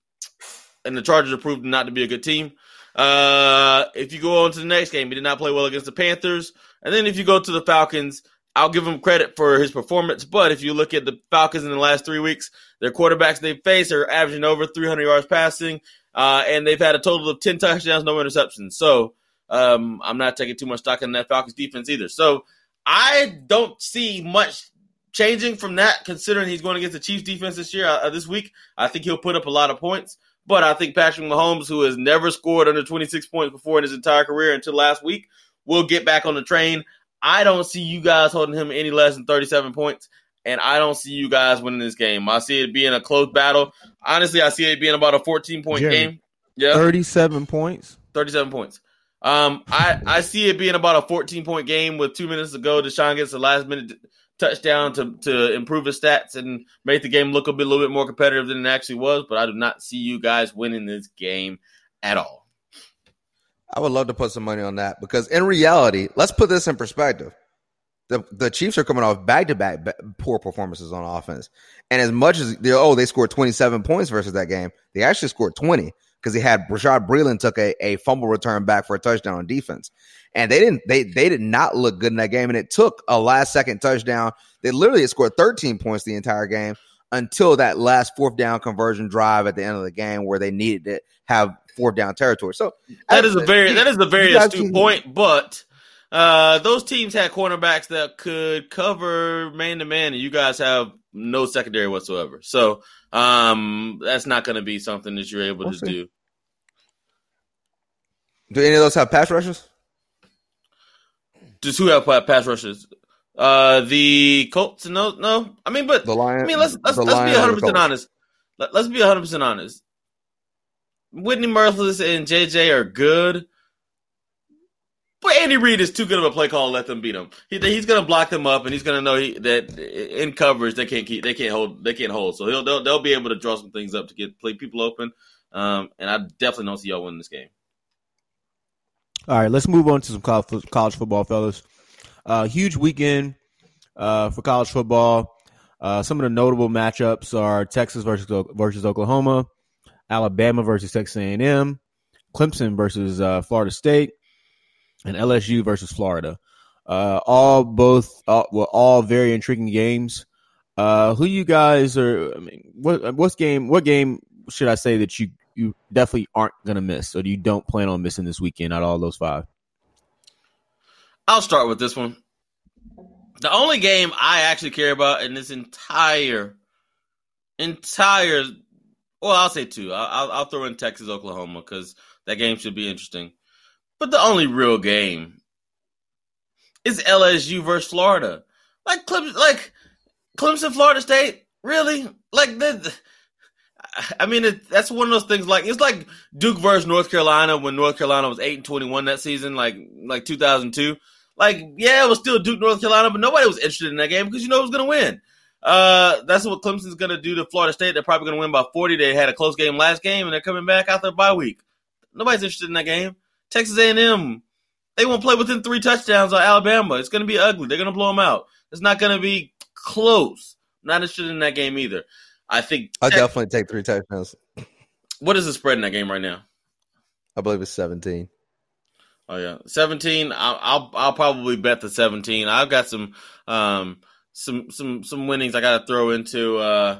and the Chargers are proved not to be a good team. Uh, if you go on to the next game, he did not play well against the Panthers. And then if you go to the Falcons, I'll give him credit for his performance. But if you look at the Falcons in the last three weeks, their quarterbacks they face are averaging over 300 yards passing, uh, and they've had a total of 10 touchdowns, no interceptions. So um, I'm not taking too much stock in that Falcons defense either. So I don't see much changing from that, considering he's going against the Chiefs defense this year, uh, this week. I think he'll put up a lot of points. But I think Patrick Mahomes, who has never scored under 26 points before in his entire career until last week, will get back on the train. I don't see you guys holding him any less than 37 points. and I don't see you guys winning this game. I see it being a close battle. Honestly, I see it being about a 14 point Jerry, game. Yeah, 37 points. 37 points. Um, I, I see it being about a 14 point game with two minutes to go. Deshaun gets the last minute touchdown to, to improve his stats and make the game look a, bit, a little bit more competitive than it actually was. But I do not see you guys winning this game at all. I would love to put some money on that because in reality, let's put this in perspective. The the Chiefs are coming off back to back poor performances on offense, and as much as they oh they scored twenty seven points versus that game, they actually scored twenty because he had Bashaud Breeland took a, a fumble return back for a touchdown on defense, and they didn't they they did not look good in that game, and it took a last second touchdown. They literally scored thirteen points the entire game until that last fourth down conversion drive at the end of the game where they needed to have fourth down territory. So that is a very that is a very astute point, but uh, those teams had cornerbacks that could cover man to man, and you guys have no secondary whatsoever. So um, that's not going to be something that you're able we'll to see. do. Do any of those have pass rushes? Does who have pass rushes? Uh, the Colts? No, no. I mean, but the Lions. I mean, let's let's, let's be 100 percent honest. Let, us be 100 percent honest. Whitney Mercilus and JJ are good, but Andy Reid is too good of a play call to let them beat him. He, he's going to block them up, and he's going to know he, that in coverage they can't keep, they can't hold, they can't hold. So he'll they'll, they'll be able to draw some things up to get play people open. Um, and I definitely don't see y'all winning this game. All right, let's move on to some college football, fellas. Uh, huge weekend uh, for college football. Uh, some of the notable matchups are Texas versus versus Oklahoma, Alabama versus Texas A&M, Clemson versus uh, Florida State, and LSU versus Florida. Uh, all both uh, were all very intriguing games. Who you guys are? I mean, what what's game? What game should I say that you you definitely aren't gonna miss, or you don't plan on missing this weekend out of all those five? I'll start with this one. The only game I actually care about in this entire entire well, I'll say two. I'll, I'll throw in Texas, Oklahoma because that game should be interesting. But the only real game is LSU versus Florida. Like Clemson, like Clemson, Florida State. Really? Like the. I mean, it, that's one of those things. Like it's like Duke versus North Carolina when North Carolina was eight and twenty one that season, like like two thousand two. Like, yeah, it was still Duke, North Carolina, but nobody was interested in that game because you know it was going to win. Uh, that's what Clemson's going to do to Florida State. They're probably going to win by 40. They had a close game last game, and they're coming back out there bye week. Nobody's interested in that game. Texas A&M, they won't play within three touchdowns on Alabama. It's going to be ugly. They're going to blow them out. It's not going to be close. Not interested in that game either. I think I'll definitely take three touchdowns. What is the spread in that game right now? I believe it's 17. Oh yeah, seventeen. I'll, I'll, I'll probably bet the seventeen. I've got some um some some some winnings I got to throw into uh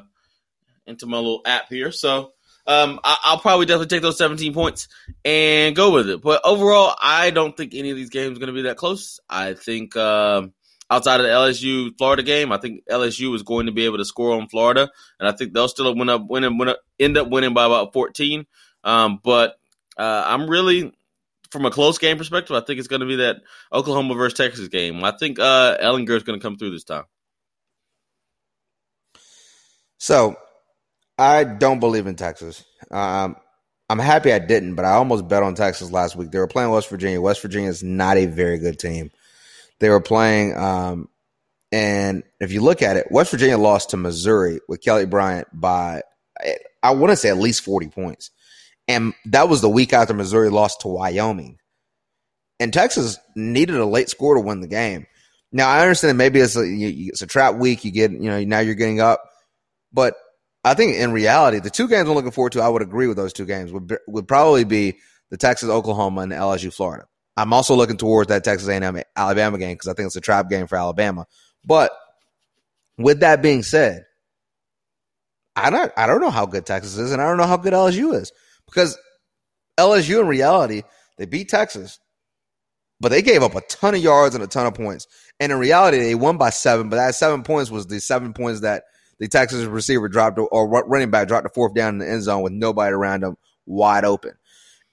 into my little app here. So um I, will probably definitely take those seventeen points and go with it. But overall, I don't think any of these games are going to be that close. I think um outside of the LSU Florida game, I think LSU is going to be able to score on Florida, and I think they'll still win up winning win up, end up winning by about fourteen. Um, but uh, I'm really from a close game perspective, I think it's going to be that Oklahoma versus Texas game. I think uh, Ehlinger is going to come through this time. So, I don't believe in Texas. Um, I'm happy I didn't, but I almost bet on Texas last week. They were playing West Virginia. West Virginia is not a very good team. They were playing, um, and if you look at it, West Virginia lost to Missouri with Kelly Bryant by, I want to say at least 40 points. And that was the week after Missouri lost to Wyoming. And Texas needed a late score to win the game. Now I understand maybe it's a it's a trap week. You get you know now you're getting up, but I think in reality the two games I'm looking forward to, I would agree with those two games would would probably be the Texas Oklahoma and the LSU Florida. I'm also looking towards that Texas A&M Alabama game because I think it's a trap game for Alabama. But with that being said, I don't I don't know how good Texas is, and I don't know how good LSU is because LSU in reality they beat Texas, but they gave up a ton of yards and a ton of points. And in reality, they won by seven, but that seven points was the seven points that the Texas receiver dropped or running back dropped the fourth down in the end zone with nobody around him wide open.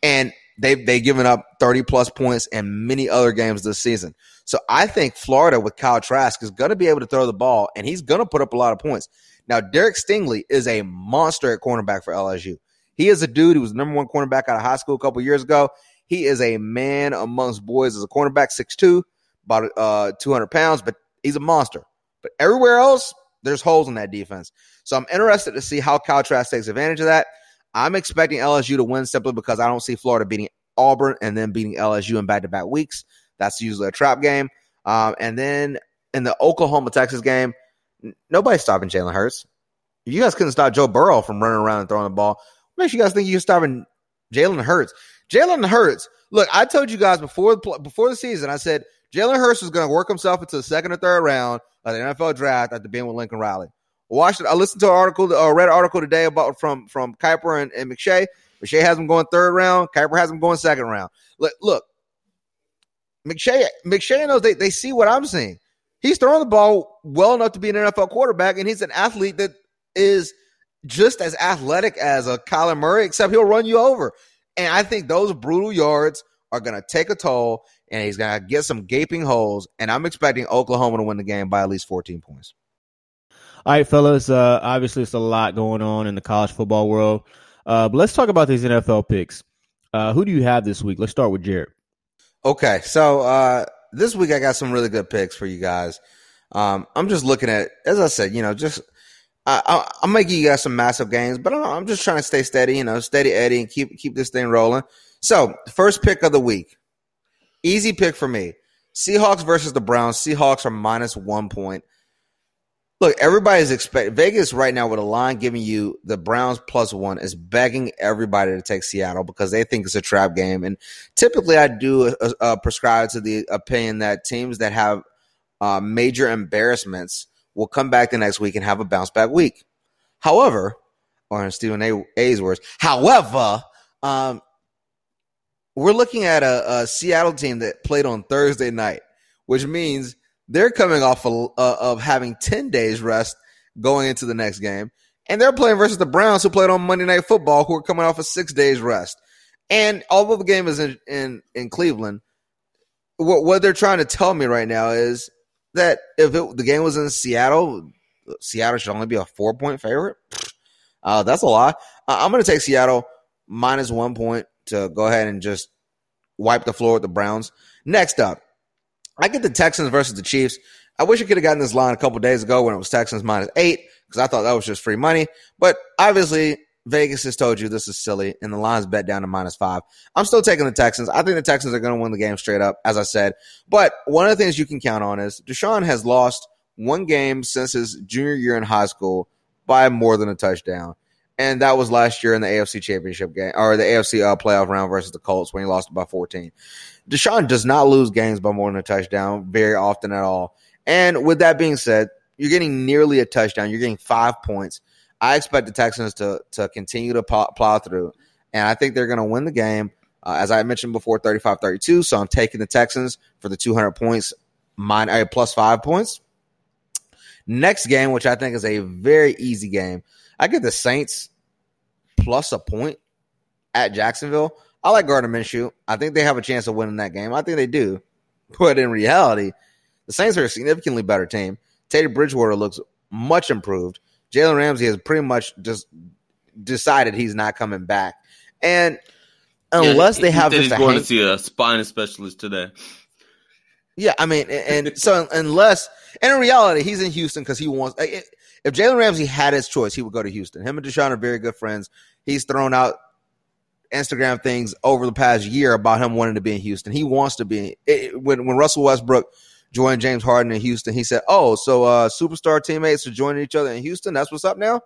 And they've they've given up 30 plus points in many other games this season. So I think Florida with Kyle Trask is going to be able to throw the ball and he's going to put up a lot of points. Now, Derek Stingley is a monster at cornerback for LSU. He is a dude who was number one cornerback out of high school a couple years ago. He is a man amongst boys as a cornerback, 6'2, about uh, 200 pounds, but he's a monster. But everywhere else, there's holes in that defense. So I'm interested to see how Kyle Trask takes advantage of that. I'm expecting LSU to win simply because I don't see Florida beating Auburn and then beating LSU in back to back weeks. That's usually a trap game. Um, and then in the Oklahoma Texas game, nobody's stopping Jalen Hurts. You guys couldn't stop Joe Burrow from running around and throwing the ball. What makes you guys think you're stopping Jalen Hurts? Jalen Hurts. Look, I told you guys before the before the season, I said Jalen Hurts was going to work himself into the second or third round of the NFL draft after being with Lincoln Riley. Watched. I listened to an article, uh, read an article today about from from Kiper and, and McShay. McShay has him going third round. Kiper has him going second round. Look, look, McShay McShay knows they, they see what I'm seeing. He's throwing the ball well enough to be an NFL quarterback, and he's an athlete that is just as athletic as a Kyler Murray, except he'll run you over. And I think those brutal yards are going to take a toll, and he's going to get some gaping holes. And I'm expecting Oklahoma to win the game by at least 14 points. All right, fellas. Uh, obviously, it's a lot going on in the college football world. Uh, but let's talk about these NFL picks. Uh, who do you have this week? Let's start with Jared. Okay, so uh, this week I got some really good picks for you guys. Um, I'm just looking at, as I said, you know, just I, am making you guys some massive gains, but I'm just trying to stay steady, you know, steady Eddie, and keep keep this thing rolling. So, first pick of the week, easy pick for me: Seahawks versus the Browns. Seahawks are minus one point. Look, everybody's expecting Vegas right now with a line giving you the Browns plus one is begging everybody to take Seattle because they think it's a trap game. And typically, I do uh, uh, prescribe to the opinion that teams that have uh, major embarrassments will come back the next week and have a bounce back week. However, or in Stephen a- A's words, however, um, we're looking at a, a Seattle team that played on Thursday night, which means they're coming off of, uh, of having 10 days rest going into the next game. And they're playing versus the Browns, who played on Monday Night Football, who are coming off of six days rest. And although the game is in, in, in Cleveland, what, what they're trying to tell me right now is that if it, the game was in Seattle, Seattle should only be a four point favorite. Uh, that's a lot. Uh, I'm going to take Seattle minus one point to go ahead and just wipe the floor with the Browns. Next up, I get the Texans versus the Chiefs. I wish I could have gotten this line a couple days ago when it was Texans minus eight because I thought that was just free money. But obviously, Vegas has told you this is silly, and the line's bet down to minus five. I'm still taking the Texans. I think the Texans are going to win the game straight up, as I said. But one of the things you can count on is Deshaun has lost one game since his junior year in high school by more than a touchdown. And that was last year in the AFC Championship game or the AFC uh, playoff round versus the Colts when he lost by 14. Deshaun does not lose games by more than a touchdown very often at all. And with that being said, you're getting nearly a touchdown. You're getting five points. I expect the Texans to to continue to plow, plow through, and I think they're going to win the game. Uh, as I mentioned before, 35-32. So I'm taking the Texans for the 200 points, uh, plus five points. Next game, which I think is a very easy game, I get the Saints plus a point at Jacksonville. I like Gardner Minshew. I think they have a chance of winning that game. I think they do. But in reality, the Saints are a significantly better team. Teddy Bridgewater looks much improved. Jalen Ramsey has pretty much just decided he's not coming back. And unless yeah, they have just he's going to see a spine specialist today. Yeah, I mean, and so unless, and in reality, he's in Houston because he wants. If Jalen Ramsey had his choice, he would go to Houston. Him and Deshaun are very good friends. He's thrown out Instagram things over the past year about him wanting to be in Houston. He wants to be. When when Russell Westbrook joined James Harden in Houston, he said, "Oh, so uh, superstar teammates are joining each other in Houston. That's what's up now."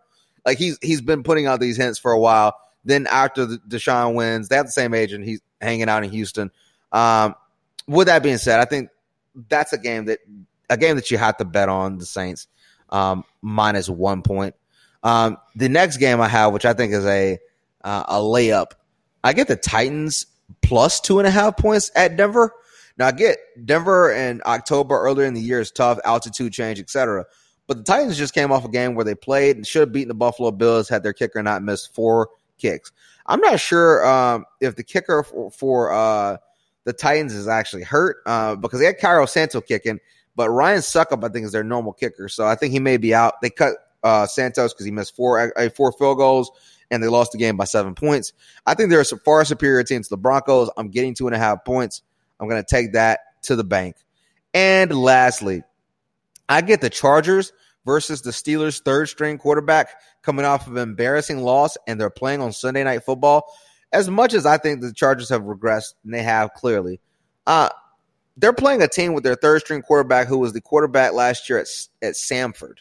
Like he's he's been putting out these hints for a while. Then after the Deshaun wins, they have the same agent. He's hanging out in Houston. Um, with that being said, I think that's a game that a game that you have to bet on the Saints um, minus one point. Um, the next game I have, which I think is a uh, a layup, I get the Titans plus two and a half points at Denver. Now I get Denver in October earlier in the year is tough, altitude change, etc. But the Titans just came off a game where they played and should have beaten the Buffalo Bills had their kicker not missed four kicks. I'm not sure um, if the kicker for, for uh, the Titans is actually hurt uh, because they had Cairo Santo kicking, but Ryan Succop I think, is their normal kicker. So I think he may be out. They cut uh, Santos because he missed four uh, four field goals and they lost the game by seven points. I think they're a far superior team to the Broncos. I'm getting two and a half points. I'm going to take that to the bank. And lastly, I get the Chargers versus the Steelers' third string quarterback coming off of an embarrassing loss, and they're playing on Sunday Night Football. As much as I think the Chargers have regressed, and they have clearly, uh, they're playing a team with their third string quarterback who was the quarterback last year at, at Samford.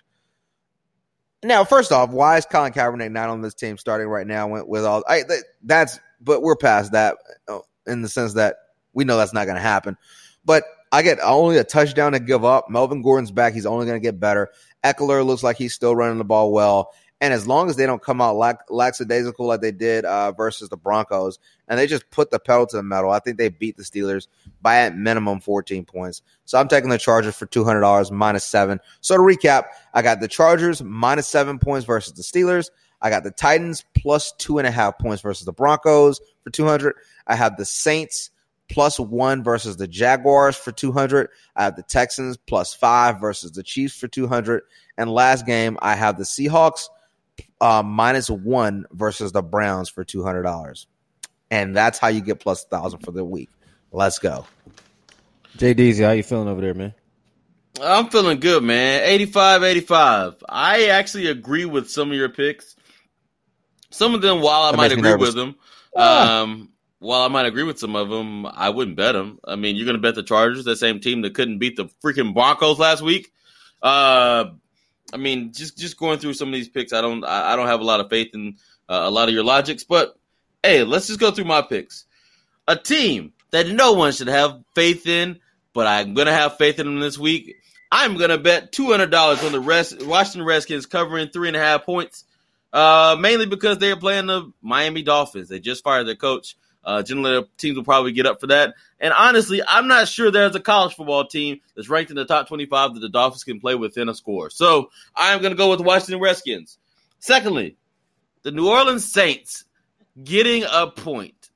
Now, first off, why is Colin Kaepernick not on this team starting right now with, all I, that's but we're past that uh, in the sense that we know that's not going to happen. But I get only a touchdown to give up. Melvin Gordon's back. He's only going to get better. Ekeler looks like he's still running the ball well. And as long as they don't come out lack, lackadaisical like they did uh, versus the Broncos, and they just put the pedal to the metal, I think they beat the Steelers by at minimum 14 points. So I'm taking the Chargers for $200 minus seven. So to recap, I got the Chargers minus seven points versus the Steelers. I got the Titans plus two and a half points versus the Broncos for 200. I have the Saints plus one versus the Jaguars for 200. I have the Texans plus five versus the Chiefs for 200. And last game, I have the Seahawks uh, minus one versus the Browns for $200. And that's how you get plus 1,000 for the week. Let's go. JDZ, how you feeling over there, man? I'm feeling good, man. 85 85. I actually agree with some of your picks. Some of them, while I That might agree nervous. with them, Ah. um, while I might agree with some of them, I wouldn't bet them. I mean, you're going to bet the Chargers, that same team that couldn't beat the freaking Broncos last week. Uh, I mean, just just going through some of these picks, I don't I, don't have a lot of faith in uh, a lot of your logics. But hey, let's just go through my picks. A team that no one should have faith in, but I'm to have faith in them this week. I'm to bet two hundred dollars on the rest Washington Redskins covering three and a half points. Uh, mainly because they're playing the Miami Dolphins. They just fired their coach. Uh, generally, teams will probably get up for that. And honestly, I'm not sure there's a college football team that's ranked in the top 25 that the Dolphins can play within a score. So I'm going to go with the Washington Redskins. Secondly, the New Orleans Saints getting a point.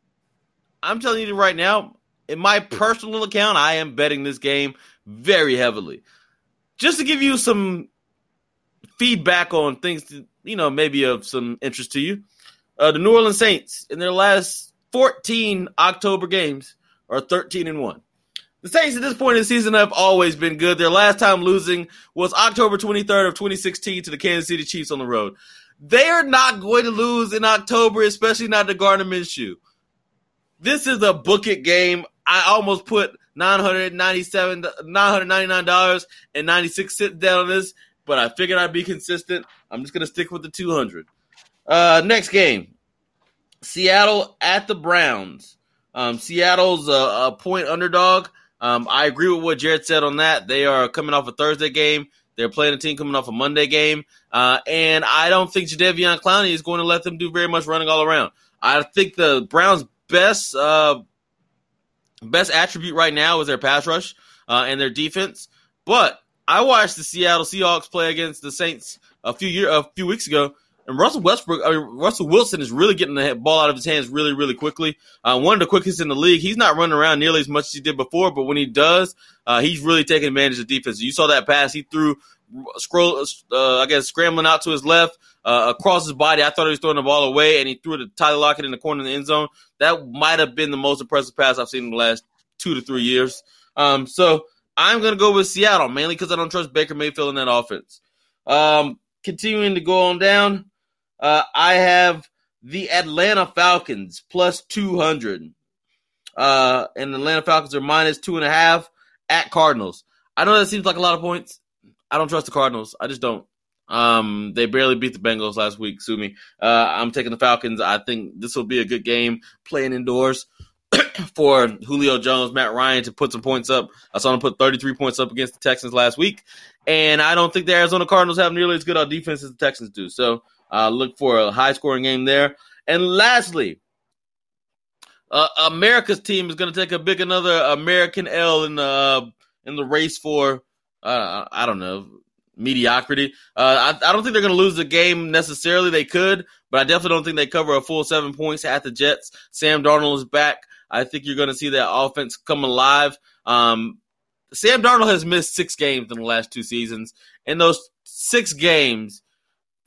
I'm telling you right now, in my personal account, I am betting this game very heavily. Just to give you some feedback on things, that, you know, maybe of some interest to you. Uh, the New Orleans Saints in their last 14 October games are 13 and 1. The Saints at this point in the season have always been good. Their last time losing was October 23rd of 2016 to the Kansas City Chiefs on the road. They are not going to lose in October, especially not the Gardner Minshew. This is a book it game. I almost put $997, $999.96 cents down on this, but I figured I'd be consistent. I'm just gonna stick with the two hundred. Uh, next game, Seattle at the Browns. Um, Seattle's a, a point underdog. Um, I agree with what Jared said on that. They are coming off a Thursday game. They're playing a team coming off a Monday game, uh, and I don't think Jadeveon Clowney is going to let them do very much running all around. I think the Browns' best uh, best attribute right now is their pass rush uh, and their defense. But I watched the Seattle Seahawks play against the Saints a few year a few weeks ago, and Russell Westbrook, I mean, Russell Wilson is really getting the ball out of his hands really, really quickly. Uh, one of the quickest in the league. He's not running around nearly as much as he did before, but when he does, uh, he's really taking advantage of defense. You saw that pass he threw, scroll, uh, I guess scrambling out to his left uh, across his body. I thought he was throwing the ball away, and he threw it to Tyler Lockett in the corner of the end zone. That might have been the most impressive pass I've seen in the last two to three years. Um, so I'm going to go with Seattle mainly because I don't trust Baker Mayfield in that offense. Um, continuing to go on down, uh, I have the Atlanta Falcons plus 200. Uh, and the Atlanta Falcons are minus two and a half at Cardinals. I know that seems like a lot of points. I don't trust the Cardinals. I just don't. Um, they barely beat the Bengals last week. Sue me. Uh, I'm taking the Falcons. I think this will be a good game playing indoors for Julio Jones, Matt Ryan to put some points up. I saw him put 33 points up against the Texans last week, and I don't think the Arizona Cardinals have nearly as good on defense as the Texans do. So uh, look for a high scoring game there. And lastly, uh, America's team is going to take a big another American L in the uh, in the race for uh, I don't know mediocrity. Uh, I, I don't think they're going to lose the game necessarily. They could, but I definitely don't think they cover a full seven points at the Jets. Sam Darnold is back. I think you're going to see that offense come alive. Um, Sam Darnold has missed six games in the last two seasons. In those six games,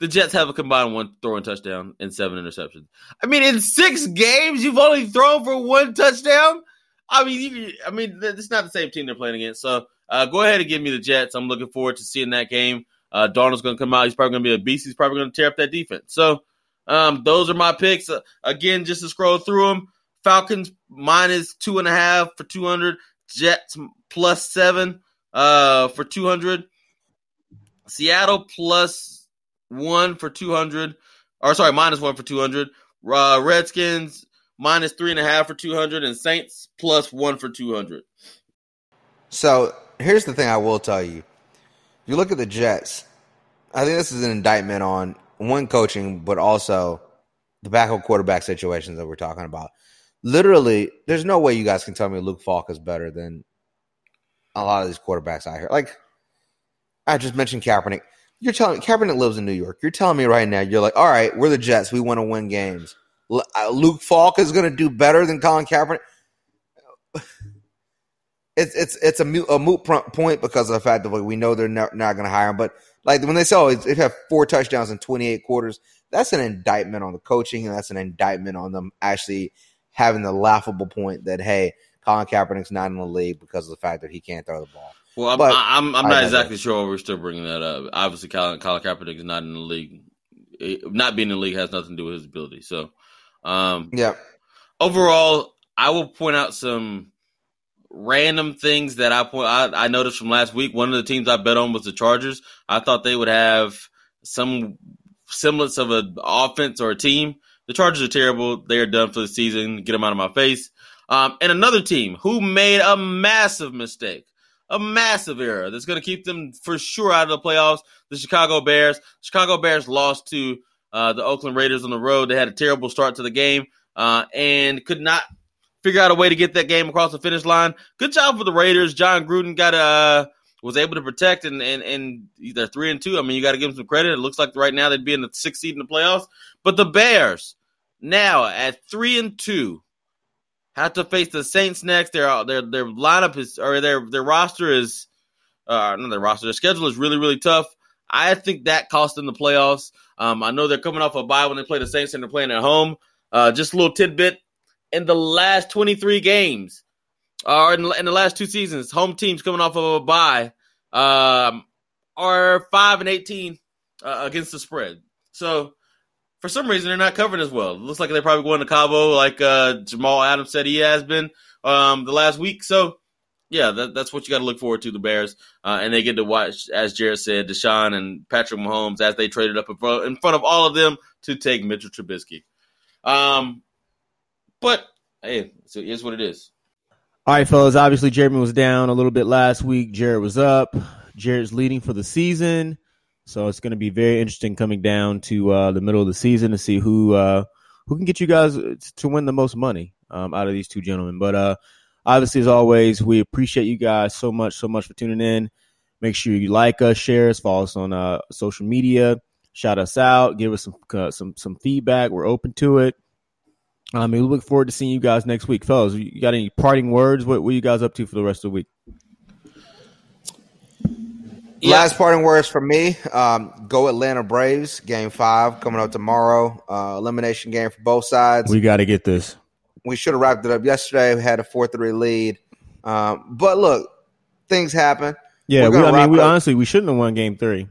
the Jets have a combined one throwing touchdown and seven interceptions. I mean, in six games, you've only thrown for one touchdown. I mean, you, I mean, it's not the same team they're playing against. So uh, go ahead and give me the Jets. I'm looking forward to seeing that game. Uh, Darnold's going to come out. He's probably going to be a beast. He's probably going to tear up that defense. So um, those are my picks. Uh, again, just to scroll through them, Falcons minus two and a half for 200. Jets plus seven uh, for 200. Seattle plus one for 200. Or sorry, minus one for 200. Uh, Redskins minus three and a half for 200. And Saints plus one for 200. So here's the thing I will tell you. You look at the Jets, I think this is an indictment on one coaching, but also the backup quarterback situations that we're talking about. Literally, there's no way you guys can tell me Luke Falk is better than a lot of these quarterbacks out here. Like I just mentioned Kaepernick. You're telling Kaepernick lives in New York. You're telling me right now, you're like, all right, we're the Jets. We want to win games. Uh, Luke Falk is going to do better than Colin Kaepernick. It's it's it's a moot, a moot point because of the fact that we know they're not, not going to hire him. But like when they say, oh, they have four touchdowns in 28 quarters, that's an indictment on the coaching, and that's an indictment on them actually having the laughable point that hey, Colin Kaepernick's not in the league because of the fact that he can't throw the ball. Well, I'm but I'm, I'm not exactly sure why we're still bringing that up. Obviously, Colin, Colin Kaepernick is not in the league. Not being in the league has nothing to do with his ability. So, um, yeah. Overall, I will point out some random things that I point. I, I noticed from last week. One of the teams I bet on was the Chargers. I thought they would have some semblance of an offense or a team. The Chargers are terrible. They are done for the season. Get them out of my face. Um, and another team who made a massive mistake, a massive error that's going to keep them for sure out of the playoffs. The Chicago Bears. Chicago Bears lost to uh, the Oakland Raiders on the road. They had a terrible start to the game uh, and could not figure out a way to get that game across the finish line. Good job for the Raiders. Jon Gruden got uh was able to protect and and and they're three and two. I mean, you got to give them some credit. It looks like right now they'd be in the sixth seed in the playoffs. But the Bears now at three and two have to face the Saints next. Their their their lineup is or their their roster is uh not their roster. Their schedule is really really tough. I think that cost them the playoffs. Um, I know they're coming off a bye when they play the Saints and they're playing at home. Uh, just a little tidbit: in the last 23 games, or uh, in, in, the last two seasons, home teams coming off of a bye um, are five and 18 uh, against the spread. So for some reason they're not covering as well. It looks like they're probably going to Cabo, like uh, Jamal Adams said he has been um, the last week. So yeah, that, that's what you got to look forward to. The Bears, uh, and they get to watch, as Jared said, Deshaun and Patrick Mahomes as they traded up in front, in front of all of them to take Mitchell Trubisky. Um, but hey, so here's what it is. All right, fellas. Obviously, Jeremy was down a little bit last week. Jared was up. Jared's leading for the season. So it's going to be very interesting coming down to uh, the middle of the season to see who uh, who can get you guys to win the most money um, out of these two gentlemen. But uh, obviously, as always, we appreciate you guys so much, so much for tuning in. Make sure you like us, share us, follow us on uh, social media, shout us out, give us some uh, some some feedback. We're open to it. I mean, we look forward to seeing you guys next week, fellas. You got any parting words? What, what are you guys up to for the rest of the week? Yeah. Last parting words from me. Um, go Atlanta Braves, game five coming up tomorrow. Uh, elimination game for both sides. We got to get this. We should have wrapped it up yesterday. We had a 4 3 lead. Um, but look, things happen. Yeah, we, I mean, we honestly, we shouldn't have won game three.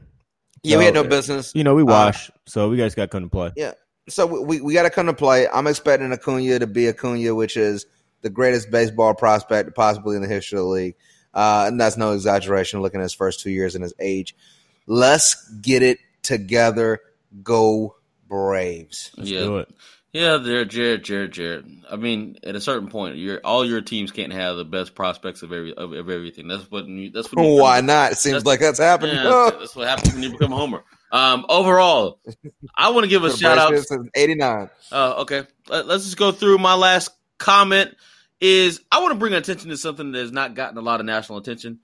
Yeah, so, we had no business. You know, we washed, uh, so we guys got to come to play. Yeah. So we, we got to come to play. I'm expecting Acuna to be Acuna, which is the greatest baseball prospect possibly in the history of the league. Uh, and that's no exaggeration looking at his first two years and his age. Let's get it together. Go Braves. Let's yeah. do it. Yeah, they're Jared, Jared, Jared. I mean, at a certain point, your all your teams can't have the best prospects of every of, of everything. That's what you, that's what. You, Why not? It seems that's, like that's happening. Yeah, that's, that's, what happens when you become a homer. Um, overall, I want to give a shout out. Eighty nine. Uh, okay, Let, us just go through my last comment is I want to bring attention to something that has not gotten a lot of national attention.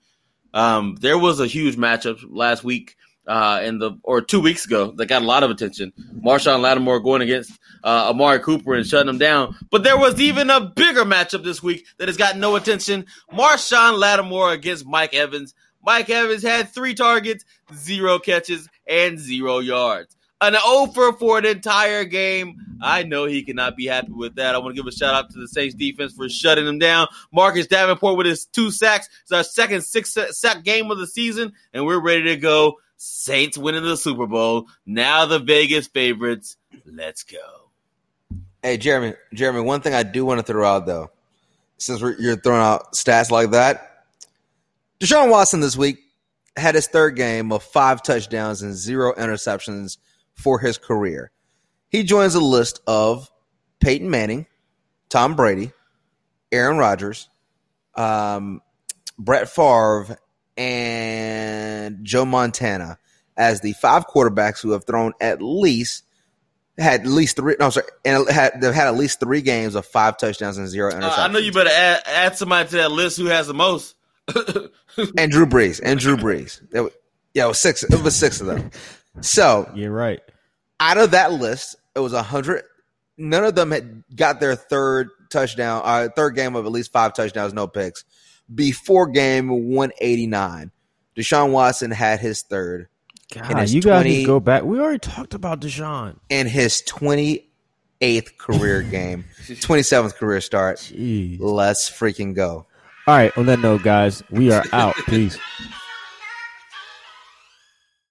Um, there was a huge matchup last week uh, in the or two weeks ago that got a lot of attention. Marshon Lattimore going against uh, Amari Cooper and shutting him down. But there was even a bigger matchup this week that has got no attention. Marshon Lattimore against Mike Evans. Mike Evans had three targets, zero catches, and zero yards. An over for an entire game. I know he cannot be happy with that. I want to give a shout out to the Saints defense for shutting him down. Marcus Davenport with his two sacks. It's our second six uh, sack game of the season, and we're ready to go. Saints winning the Super Bowl. Now the Vegas favorites. Let's go. Hey, Jeremy, Jeremy, one thing I do want to throw out though, since you're throwing out stats like that, Deshaun Watson this week had his third game of five touchdowns and zero interceptions for his career. He joins a list of Peyton Manning, Tom Brady, Aaron Rodgers, um, Brett Favre, and Joe Montana as the five quarterbacks who have thrown at least had at least three. No, sorry, and had they've had at least three games of five touchdowns and zero interceptions. Uh, I know you better add, add somebody to that list who has the most. and Drew Brees. And Drew Brees. It, yeah, it was six. It was six of them. So you're right. Out of that list, it was a hundred. None of them had got their third touchdown, uh, third game of at least five touchdowns, no picks. Before game 189, Deshaun Watson had his third. God, you 20, to go back. We already talked about Deshaun in his 28th career game, 27th career start. Jeez. Let's freaking go. All right. On that note, guys, we are out. Peace.